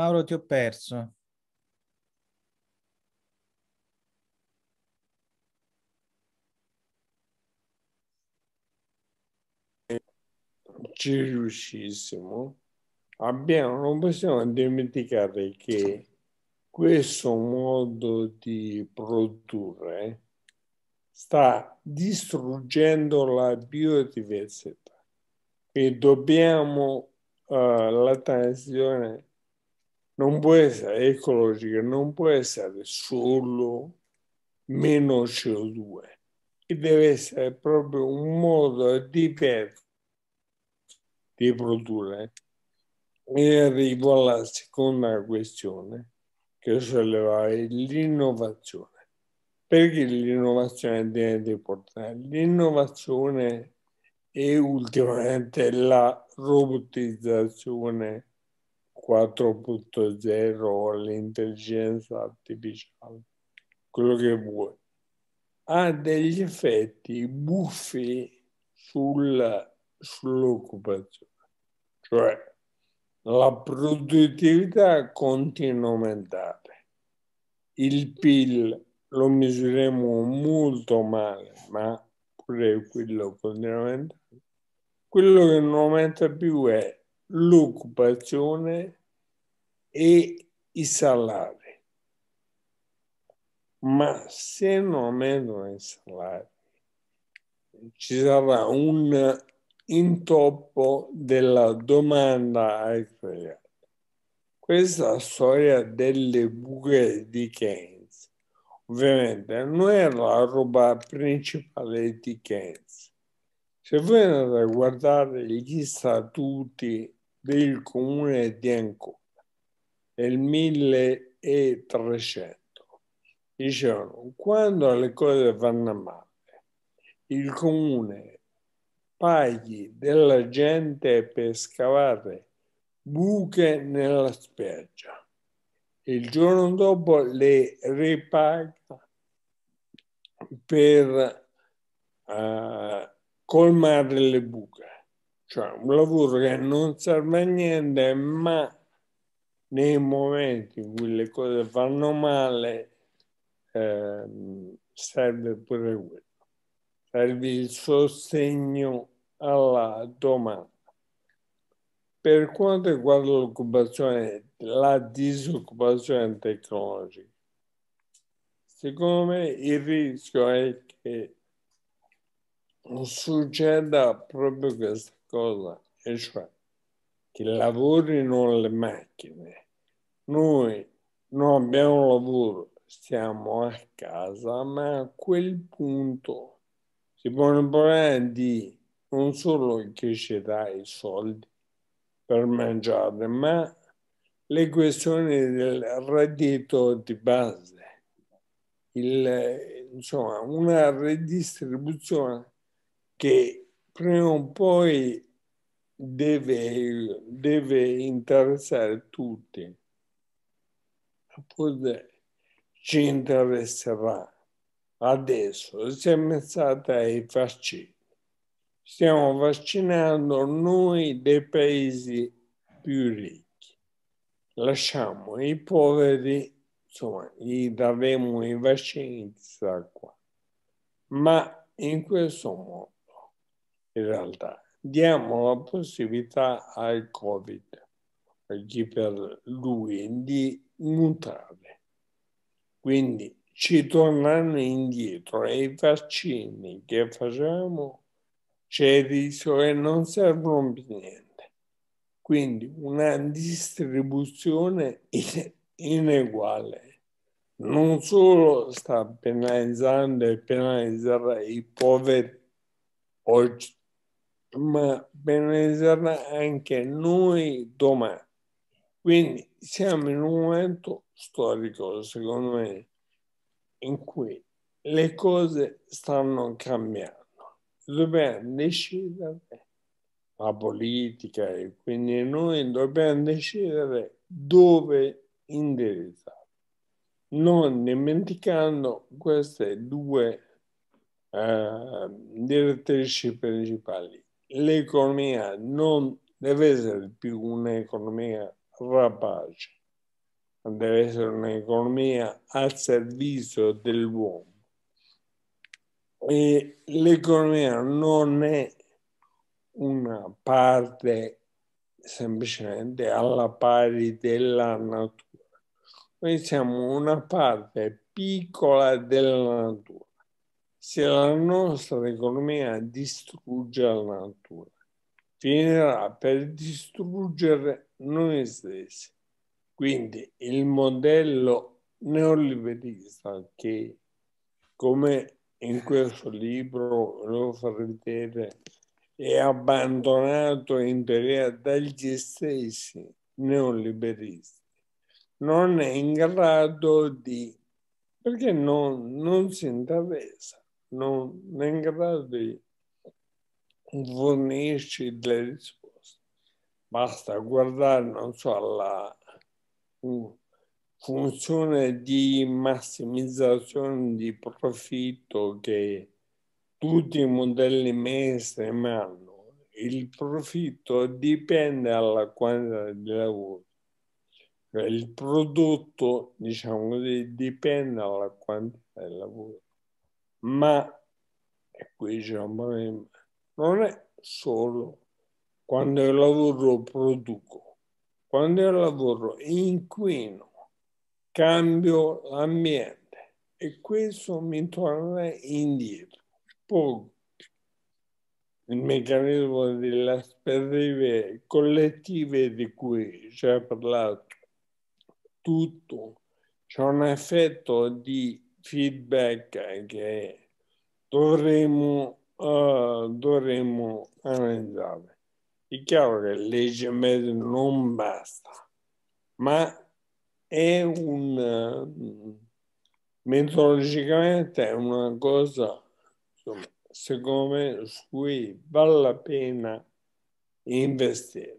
Mauro, ti ho perso. ci riuscissimo, abbiamo, non possiamo dimenticare che questo modo di produrre sta distruggendo la biodiversità e dobbiamo uh, la transizione non può essere ecologica, non può essere solo meno CO2, e deve essere proprio un modo diverso di produrre. E arrivo alla seconda questione che ho sollevato, l'innovazione. Perché l'innovazione diventa importante? L'innovazione è ultimamente la robotizzazione 4.0, l'intelligenza artificiale, quello che vuoi, ha degli effetti buffi sul, sull'occupazione. Cioè, la produttività continua a aumentare, il PIL lo misureremo molto male, ma pure quello continua a aumentare. Quello che non aumenta più è l'occupazione e i salari. Ma se non aumentano i salari, ci sarà un intoppo della domanda aggregata. Questa storia delle buche di Keynes, ovviamente, non è la roba principale di Keynes. Se voi andate a guardare gli statuti del comune di Ancona nel 1300. Dicevano, quando le cose vanno male, il comune paghi della gente per scavare buche nella spiaggia. Il giorno dopo le ripaga per uh, colmare le buche cioè un lavoro che non serve a niente, ma nei momenti in cui le cose vanno male eh, serve pure quello. Serve il sostegno alla domanda. Per quanto riguarda l'occupazione, la disoccupazione tecnologica, secondo me il rischio è che succeda proprio questa cosa, e cioè che lavorino le macchine. Noi non abbiamo lavoro, stiamo a casa, ma a quel punto si pone il problema non solo che ci dai i soldi per mangiare, ma le questioni del reddito di base, il, insomma, una redistribuzione che prima o poi deve, deve interessare tutti. Poi ci interesserà. Adesso siamo stati ai vaccini. Stiamo vaccinando noi dei paesi più ricchi. Lasciamo i poveri, insomma, gli daremo i vaccini chissà qua. Ma in questo modo, in realtà, diamo la possibilità al Covid, a per lui, di mutare. Quindi ci tornano indietro e i vaccini che facciamo c'è rischio che non servono più niente. Quindi una distribuzione ineguale non solo sta penalizzando e penalizzerà i poveri oggi, ma penalizzerà anche noi domani. Quindi siamo in un momento storico, secondo me, in cui le cose stanno cambiando. Dobbiamo decidere la politica e quindi noi dobbiamo decidere dove indirizzare, non dimenticando queste due eh, direttrici principali l'economia non deve essere più un'economia rapace, ma deve essere un'economia al servizio dell'uomo. E l'economia non è una parte semplicemente alla pari della natura. Noi siamo una parte piccola della natura se la nostra economia distrugge la natura, finirà per distruggere noi stessi. Quindi il modello neoliberista che, come in questo libro lo fa vedere, è abbandonato in teoria dagli stessi neoliberisti, non è in grado di, perché non, non si interessa non, è in grado di fornirci delle risposte. Basta guardare, non so, alla funzione di massimizzazione di profitto che tutti i modelli mainstream hanno. Il profitto dipende dalla quantità di lavoro. Il prodotto, diciamo così, dipende dalla quantità di lavoro ma, e qui c'è un problema, non è solo quando io lavoro produco, quando io lavoro inquino, cambio l'ambiente e questo mi torna indietro. Poi il meccanismo delle aspettative collettive di cui ci ha parlato, tutto c'è un effetto di feedback che dovremmo, uh, dovremmo analizzare. È chiaro che legge mezzo non basta, ma è un uh, metodologicamente è una cosa insomma, secondo me su cui vale la pena investire.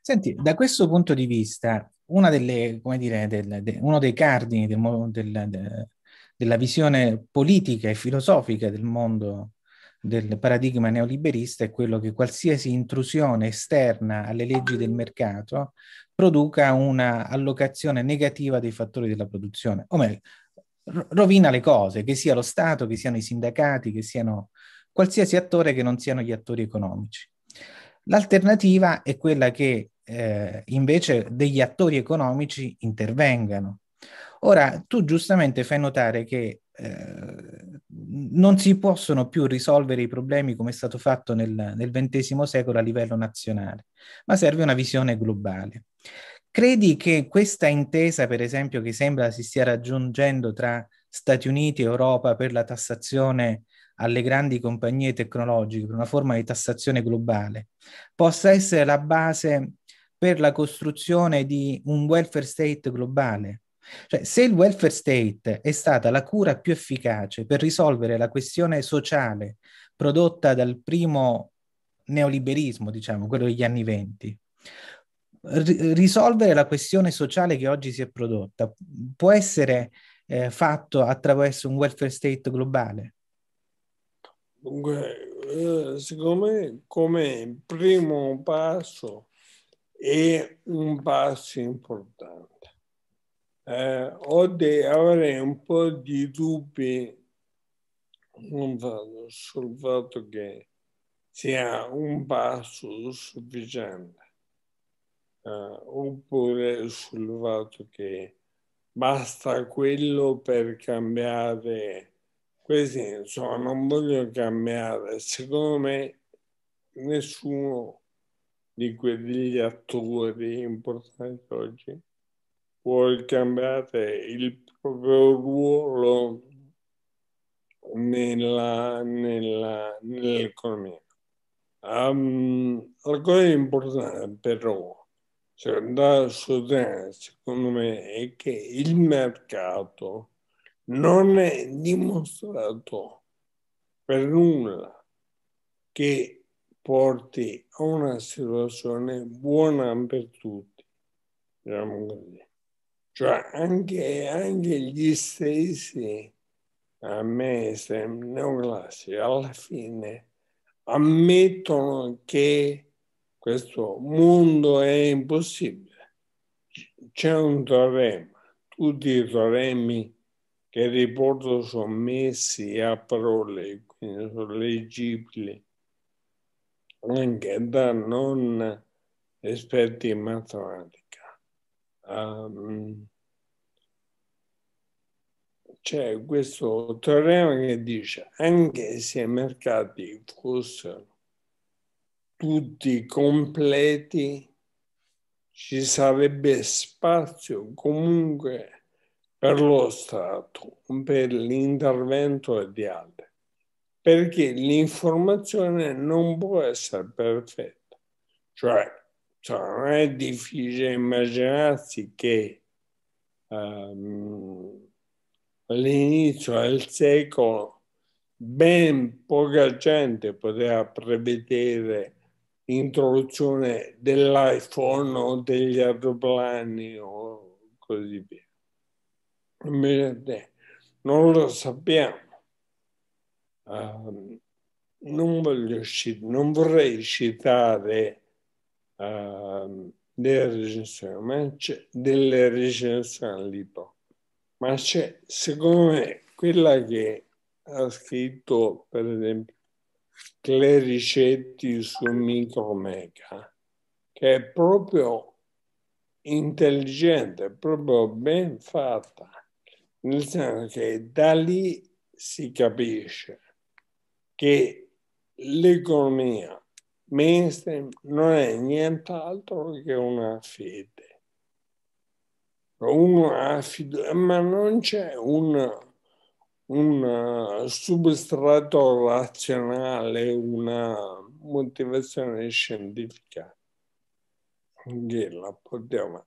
Senti, da questo punto di vista, una delle, come dire, del, de, uno dei cardini del, del, de, della visione politica e filosofica del mondo del paradigma neoliberista è quello che qualsiasi intrusione esterna alle leggi del mercato produca una allocazione negativa dei fattori della produzione, o meglio, rovina le cose, che sia lo Stato, che siano i sindacati, che siano qualsiasi attore che non siano gli attori economici. L'alternativa è quella che eh, invece degli attori economici intervengano. Ora, tu giustamente fai notare che eh, non si possono più risolvere i problemi come è stato fatto nel, nel XX secolo a livello nazionale, ma serve una visione globale. Credi che questa intesa, per esempio, che sembra si stia raggiungendo tra Stati Uniti e Europa per la tassazione alle grandi compagnie tecnologiche, per una forma di tassazione globale, possa essere la base per la costruzione di un welfare state globale? Cioè, se il welfare state è stata la cura più efficace per risolvere la questione sociale prodotta dal primo neoliberismo, diciamo, quello degli anni venti, risolvere la questione sociale che oggi si è prodotta può essere eh, fatto attraverso un welfare state globale? Dunque, eh, secondo me come primo passo è un passo importante. Eh, di avere un po' di dubbi sul fatto che sia un passo sufficiente uh, oppure sul fatto che basta quello per cambiare questi insomma non voglio cambiare secondo me nessuno di quegli attori importanti oggi può cambiare il proprio ruolo nella, nella, nell'economia. Um, la cosa importante però cioè, da sostenere, secondo me, è che il mercato non è dimostrato per nulla che porti a una situazione buona per tutti, diciamo così. Cioè anche, anche gli stessi a me neoclassici alla fine ammettono che questo mondo è impossibile. C'è un teorema, tutti i teoremi che riporto sono messi a parole, quindi sono leggibili anche da non esperti in matematica. Um, c'è questo teorema che dice anche se i mercati fossero tutti completi, ci sarebbe spazio comunque per lo Stato, per l'intervento di altri, perché l'informazione non può essere perfetta. Cioè, cioè non è difficile immaginarsi che um, all'inizio del secolo ben poca gente poteva prevedere l'introduzione dell'iPhone o degli aeroplani o così via. Invece non lo sappiamo. Uh, non, voglio, non vorrei citare uh, delle recensioni, ma c'è delle recensioni libro, ma c'è secondo me quella che ha scritto per esempio Clericetti su Micromega, che è proprio intelligente, proprio ben fatta, nel senso che da lì si capisce che l'economia mainstream non è nient'altro che una fede. Uno ha fiducia, ma non c'è un un substrato razionale, una motivazione scientifica che la poteva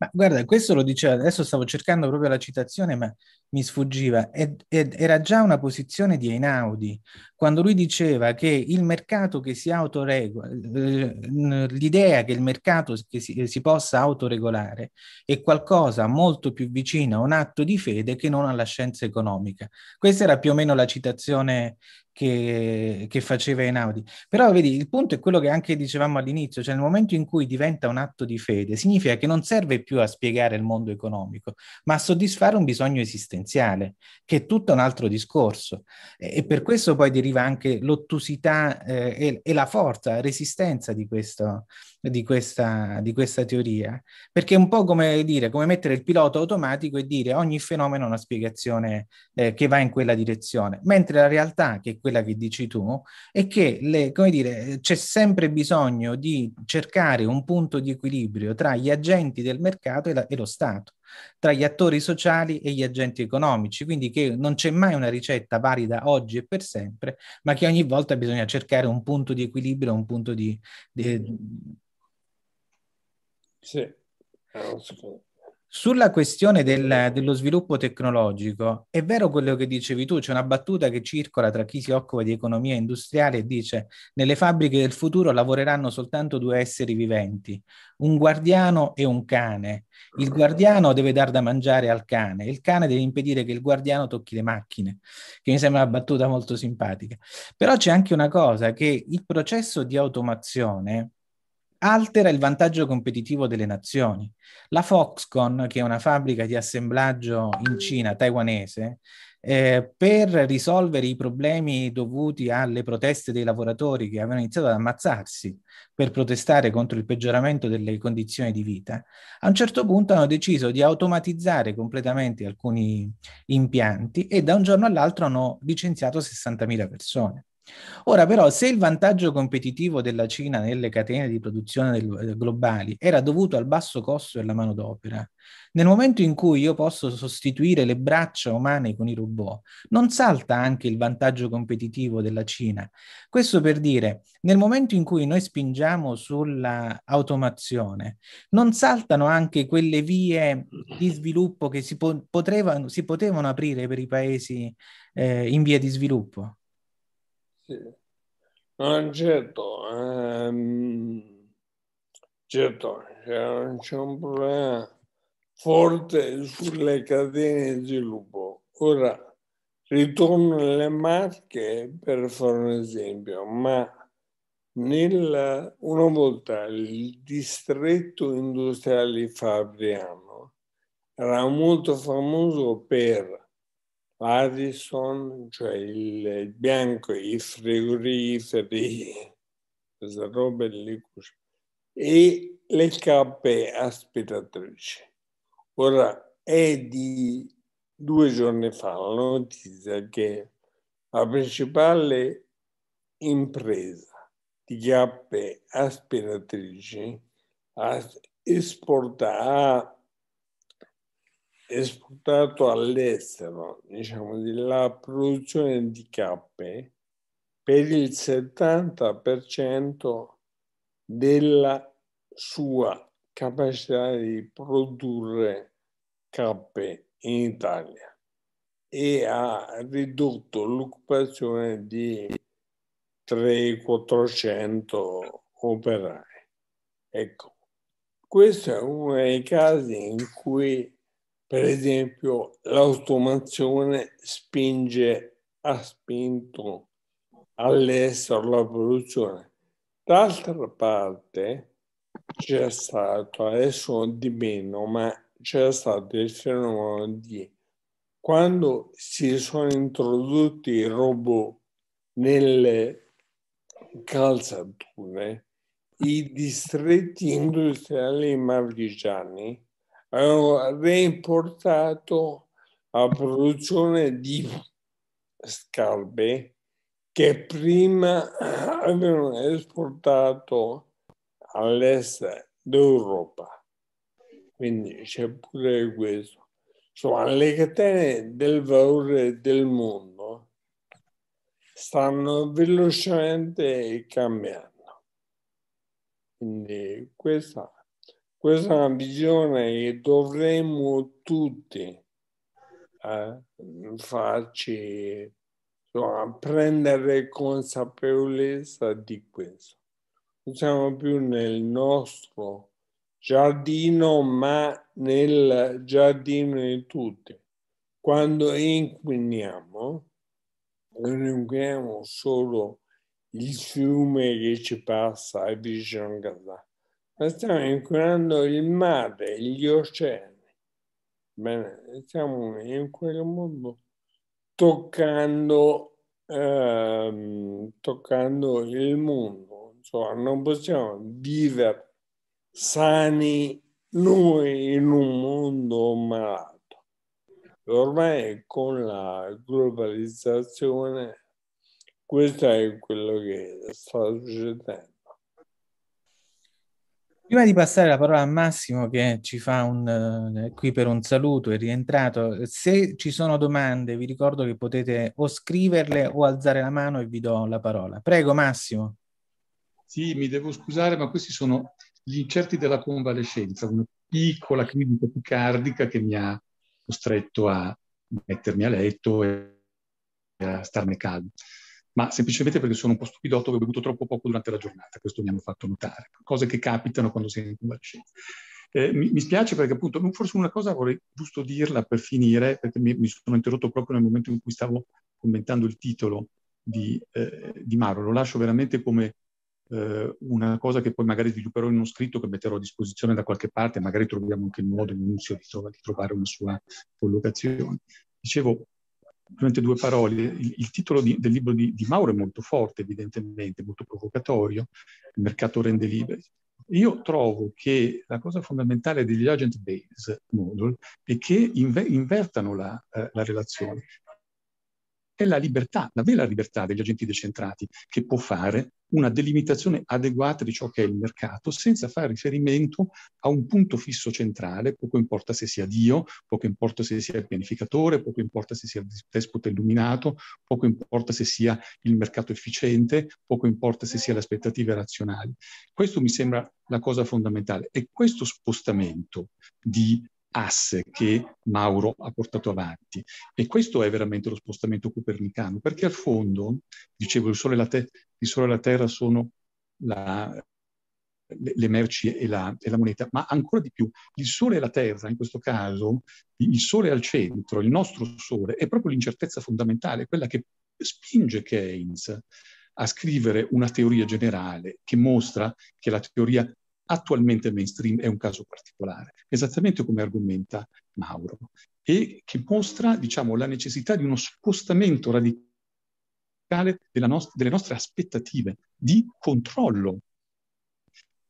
Ma guarda, questo lo diceva, adesso stavo cercando proprio la citazione, ma mi sfuggiva. Ed, ed era già una posizione di Einaudi, quando lui diceva che il mercato che si autoregola, eh, l'idea che il mercato che si, si possa autoregolare è qualcosa molto più vicino a un atto di fede che non alla scienza economica. Questa era più o meno la citazione che, che, faceva Einaudi. Però vedi, il punto è quello che anche dicevamo all'inizio, cioè nel momento in cui diventa un atto di fede, significa che non serve più a spiegare il mondo economico, ma a soddisfare un bisogno esistenziale, che è tutto un altro discorso. E, e per questo poi deriva anche l'ottusità eh, e, e, la forza, la resistenza di, questo, di, questa, di questa teoria, perché è un po' come dire, come mettere il pilota automatico e dire ogni fenomeno ha una spiegazione eh, che va in quella direzione, mentre la realtà, che è quella che dici tu, è che le, come dire, c'è sempre bisogno di cercare un punto di equilibrio tra gli agenti del mercato e, la, e lo Stato tra gli attori sociali e gli agenti economici, quindi che non c'è mai una ricetta valida oggi e per sempre, ma che ogni volta bisogna cercare un punto di equilibrio, un punto di... di... Sì, sulla questione del, dello sviluppo tecnologico, è vero quello che dicevi tu, c'è una battuta che circola tra chi si occupa di economia industriale e dice nelle fabbriche del futuro lavoreranno soltanto due esseri viventi, un guardiano e un cane. Il guardiano deve dar da mangiare al cane, il cane deve impedire che il guardiano tocchi le macchine, che mi sembra una battuta molto simpatica. Però c'è anche una cosa, che il processo di automazione altera il vantaggio competitivo delle nazioni. La Foxconn, che è una fabbrica di assemblaggio in Cina, taiwanese, eh, per risolvere i problemi dovuti alle proteste dei lavoratori che avevano iniziato ad ammazzarsi per protestare contro il peggioramento delle condizioni di vita, a un certo punto hanno deciso di automatizzare completamente alcuni impianti e da un giorno all'altro hanno licenziato 60.000 persone. Ora però, se il vantaggio competitivo della Cina nelle catene di produzione del, globali era dovuto al basso costo della manodopera, nel momento in cui io posso sostituire le braccia umane con i robot, non salta anche il vantaggio competitivo della Cina. Questo per dire, nel momento in cui noi spingiamo sulla automazione, non saltano anche quelle vie di sviluppo che si, po- potrevano, si potevano aprire per i paesi eh, in via di sviluppo? Sì. No, certo, ehm, certo c'è, c'è un problema forte sulle catene di sviluppo. Ora ritorno alle marche per fare un esempio, ma nel, una volta il distretto industriale Fabriano era molto famoso per Addison, cioè il bianco, i frigoriferi, queste robe lì, e le cappe aspiratrici. Ora, è di due giorni fa la notizia che la principale impresa di cappe aspiratrici ha esportato esportato all'estero, diciamo, la produzione di cappe per il 70% della sua capacità di produrre cappe in Italia e ha ridotto l'occupazione di 300-400 operai. Ecco, questo è uno dei casi in cui per esempio, l'automazione spinge, ha spinto all'estero la produzione. D'altra parte c'è stato, adesso di meno, ma c'è stato il fenomeno di quando si sono introdotti i robot nelle calzature, i distretti industriali marchigiani hanno reimportato la produzione di scarpe che prima avevano esportato all'est d'Europa. Quindi c'è pure questo. Insomma, le catene del valore del mondo stanno velocemente cambiando. Quindi questa questa è una visione che dovremmo tutti eh, farci, insomma, prendere consapevolezza di questo. Non siamo più nel nostro giardino, ma nel giardino di tutti. Quando inquiniamo, non inquiniamo solo il fiume che ci passa vicino a casa, ma stiamo inquinando il mare, gli oceani. Bene, stiamo in quel modo toccando, ehm, toccando il mondo. Insomma, non possiamo vivere sani noi in un mondo malato. Ormai con la globalizzazione questo è quello che sta succedendo. Prima di passare la parola a Massimo che ci fa un, eh, qui per un saluto, è rientrato, se ci sono domande vi ricordo che potete o scriverle o alzare la mano e vi do la parola. Prego Massimo. Sì, mi devo scusare, ma questi sono gli incerti della convalescenza, una piccola crisi tachicardica che mi ha costretto a mettermi a letto e a starne calmo ma semplicemente perché sono un po' stupidotto che ho bevuto troppo poco durante la giornata, questo mi hanno fatto notare, cose che capitano quando sei in convalescenza. Eh, mi, mi, spiace perché appunto, forse una cosa vorrei giusto dirla per finire, perché mi, mi, sono interrotto proprio nel momento in cui stavo commentando il titolo di, eh, di Mauro, lo lascio veramente come eh, una cosa che poi magari svilupperò in uno scritto che metterò a disposizione da qualche parte, magari troviamo anche il modo all'inizio di, trova, di trovare una sua collocazione. Dicevo, solamente due parole. Il, il titolo di, del libro di, di, Mauro è molto forte, evidentemente, molto provocatorio, il mercato rende liberi. Io trovo che la cosa fondamentale degli agent-based model è che inver- invertano la, eh, la relazione è la libertà, la vera libertà degli agenti decentrati, che può fare una delimitazione adeguata di ciò che è il mercato senza fare riferimento a un punto fisso centrale, poco importa se sia Dio, poco importa se sia il pianificatore, poco importa se sia il despota illuminato, poco importa se sia il mercato efficiente, poco importa se sia le aspettative razionali. Questo mi sembra la cosa fondamentale e questo spostamento di asse che Mauro ha portato avanti. E questo è veramente lo spostamento copernicano, perché al fondo, dicevo, il Sole e la, te- sole e la Terra sono la, le, le, merci e la, e la, moneta, ma ancora di più, il Sole e la Terra, in questo caso, il Sole al centro, il nostro Sole, è proprio l'incertezza fondamentale, quella che spinge Keynes a scrivere una teoria generale che mostra che la teoria attualmente mainstream è un caso particolare, esattamente come argomenta Mauro, e che mostra diciamo, la necessità di uno spostamento radicale nost- delle nostre aspettative di controllo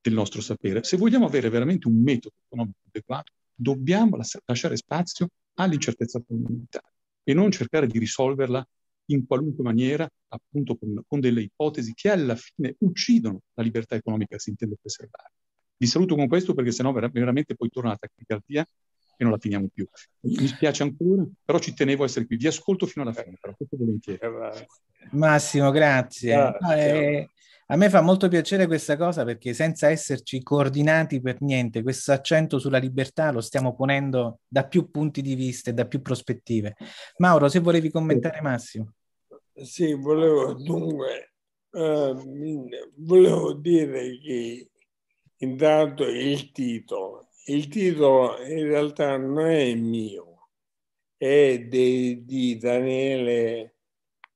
del nostro sapere. Se vogliamo avere veramente un metodo economico adeguato, dobbiamo las- lasciare spazio all'incertezza fondamentale e non cercare di risolverla in qualunque maniera, appunto con, con delle ipotesi che alla fine uccidono la libertà economica che si intende preservare. Vi saluto con questo perché sennò ver- veramente poi torna la tachicardia e non la finiamo più. Mi spiace ancora, però ci tenevo a essere qui. Vi ascolto fino alla fine, però questo volentieri. Massimo, grazie. grazie. No, eh, a me fa molto piacere questa cosa perché senza esserci coordinati per niente, questo accento sulla libertà lo stiamo ponendo da più punti di vista e da più prospettive. Mauro, se volevi commentare Massimo. Sì, volevo dunque, uh, volevo dire che intanto il titolo. Il titolo in realtà non è mio, è dei, di Daniele,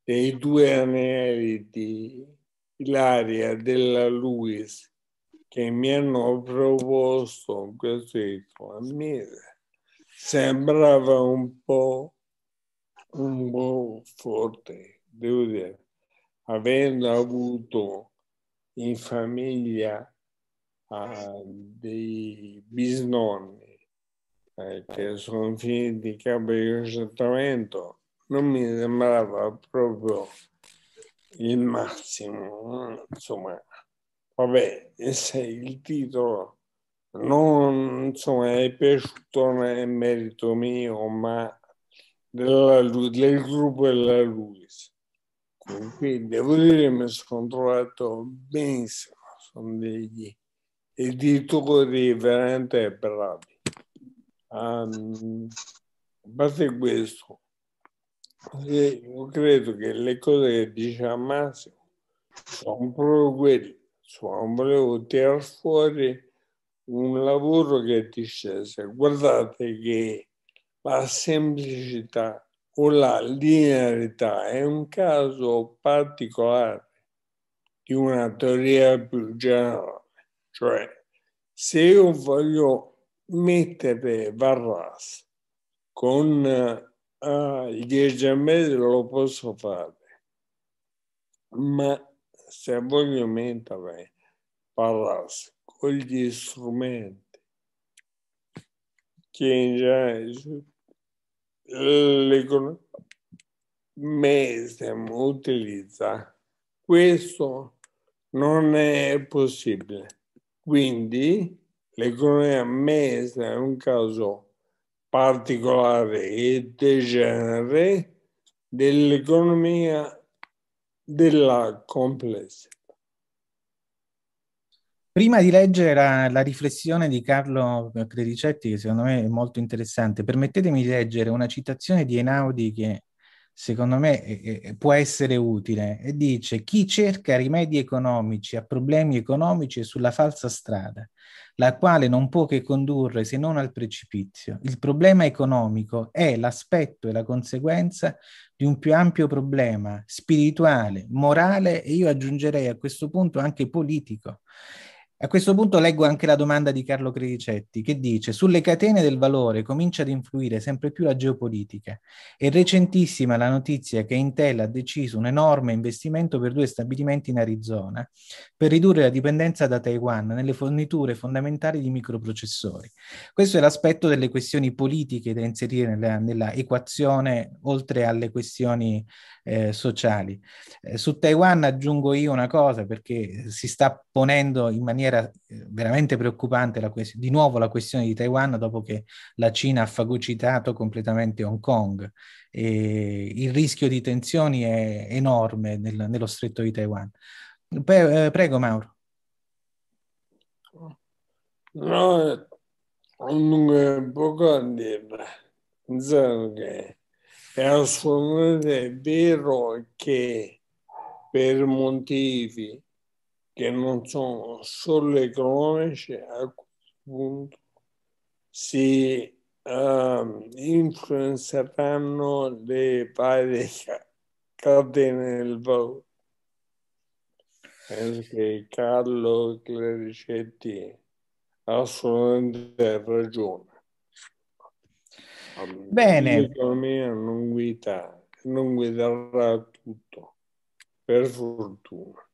dei due anelli di Ilaria della Luis che mi hanno proposto questo titolo. A me sembrava un po', un po' forte, devo dire, avendo avuto in famiglia dei bisnonni eh, che sono finiti in campo di concentramento, non mi sembrava proprio il massimo. Insomma, vabbè, se il titolo non insomma, è piaciuto, è merito mio, ma della, del gruppo della Luis. Quindi devo dire che mi sono trovato benissimo, sono degli editori veramente bravi. Um, a parte questo, io credo che le cose che dice Massimo sono proprio quelle. Cioè, volevo tirare fuori un lavoro che dicesse guardate che la semplicità o la linearità è un caso particolare di una teoria più generale cioè, se io voglio mettere Varras con uh, gli gemelli lo posso fare, ma se voglio mettere Varras con gli strumenti che in genere l'economia utilizza questo non è possibile. Quindi l'economia messa è un caso particolare e degenere dell'economia della complessità. Prima di leggere la, la, riflessione di Carlo Credicetti, che secondo me è molto interessante, permettetemi di leggere una citazione di Einaudi che secondo me eh, può essere utile e dice chi cerca rimedi economici a problemi economici è sulla falsa strada, la quale non può che condurre se non al precipizio. Il problema economico è l'aspetto e la conseguenza di un più ampio problema spirituale, morale e io aggiungerei a questo punto anche politico a questo punto leggo anche la domanda di Carlo Credicetti che dice sulle catene del valore comincia ad influire sempre più la geopolitica. È recentissima la notizia che Intel ha deciso un enorme investimento per due stabilimenti in Arizona per ridurre la dipendenza da Taiwan nelle forniture fondamentali di microprocessori. Questo è l'aspetto delle questioni politiche da inserire nella, nella equazione oltre alle questioni eh, sociali. Eh, su Taiwan aggiungo io una cosa perché si sta ponendo in maniera eh, veramente preoccupante la quest- di nuovo la questione di Taiwan dopo che la Cina ha fagocitato completamente Hong Kong. E il rischio di tensioni è enorme nel, nello stretto di Taiwan. Pre- eh, prego Mauro. No, non poco a dire, che è assolutamente vero che per motivi che non sono solo economici a questo punto si uh, influenzeranno le varie catene del valore. Perché Carlo Clericetti ha assolutamente ragione. Bene. L'economia non guida, non guiderà tutto, per fortuna.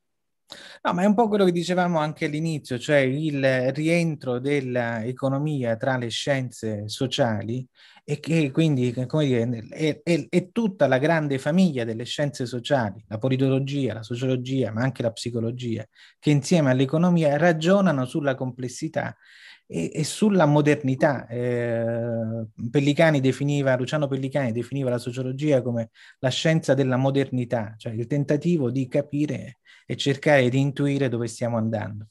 No, ma è un po' quello che dicevamo anche all'inizio, cioè il rientro dell'economia tra le scienze sociali e che quindi, dire, è, è, è, tutta la grande famiglia delle scienze sociali, la politologia, la sociologia, ma anche la psicologia, che insieme all'economia ragionano sulla complessità e, e sulla modernità. Eh, definiva, Luciano Pellicani definiva la sociologia come la scienza della modernità, cioè il tentativo di capire e cercare di intuire dove stiamo andando.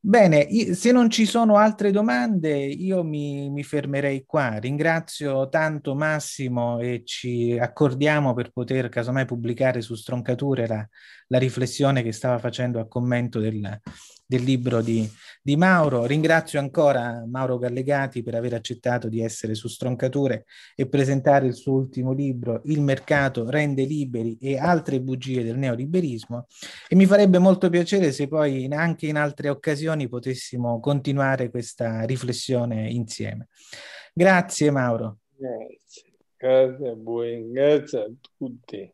Bene, se non ci sono altre domande, io mi, mi, fermerei qua. Ringrazio tanto Massimo e ci accordiamo per poter casomai pubblicare su Stroncature la, la riflessione che stava facendo a commento del, del libro di, di, Mauro. Ringrazio ancora Mauro Gallegati per aver accettato di essere su Stroncature e presentare il suo ultimo libro, Il mercato rende liberi e altre bugie del neoliberismo. E mi farebbe molto piacere se poi in, anche in altre occasioni potessimo continuare questa riflessione insieme. Grazie Mauro. Grazie, grazie a voi, grazie a tutti.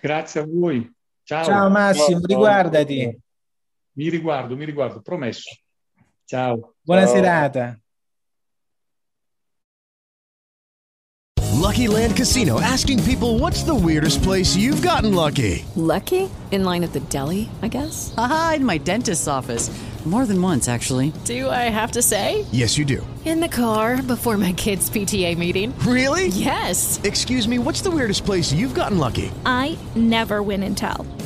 Grazie a voi. Ciao, Ciao Massimo, riguardati. Mi riguardo, mi riguardo, promesso. Ciao. Buona Ciao. serata. Lucky Land Casino asking people what's the weirdest place you've gotten lucky? Lucky? In line at the deli, I guess? Aha, in my dentist's office. More than once, actually. Do I have to say? Yes, you do. In the car before my kids' PTA meeting. Really? Yes. Excuse me, what's the weirdest place you've gotten lucky? I never win and tell.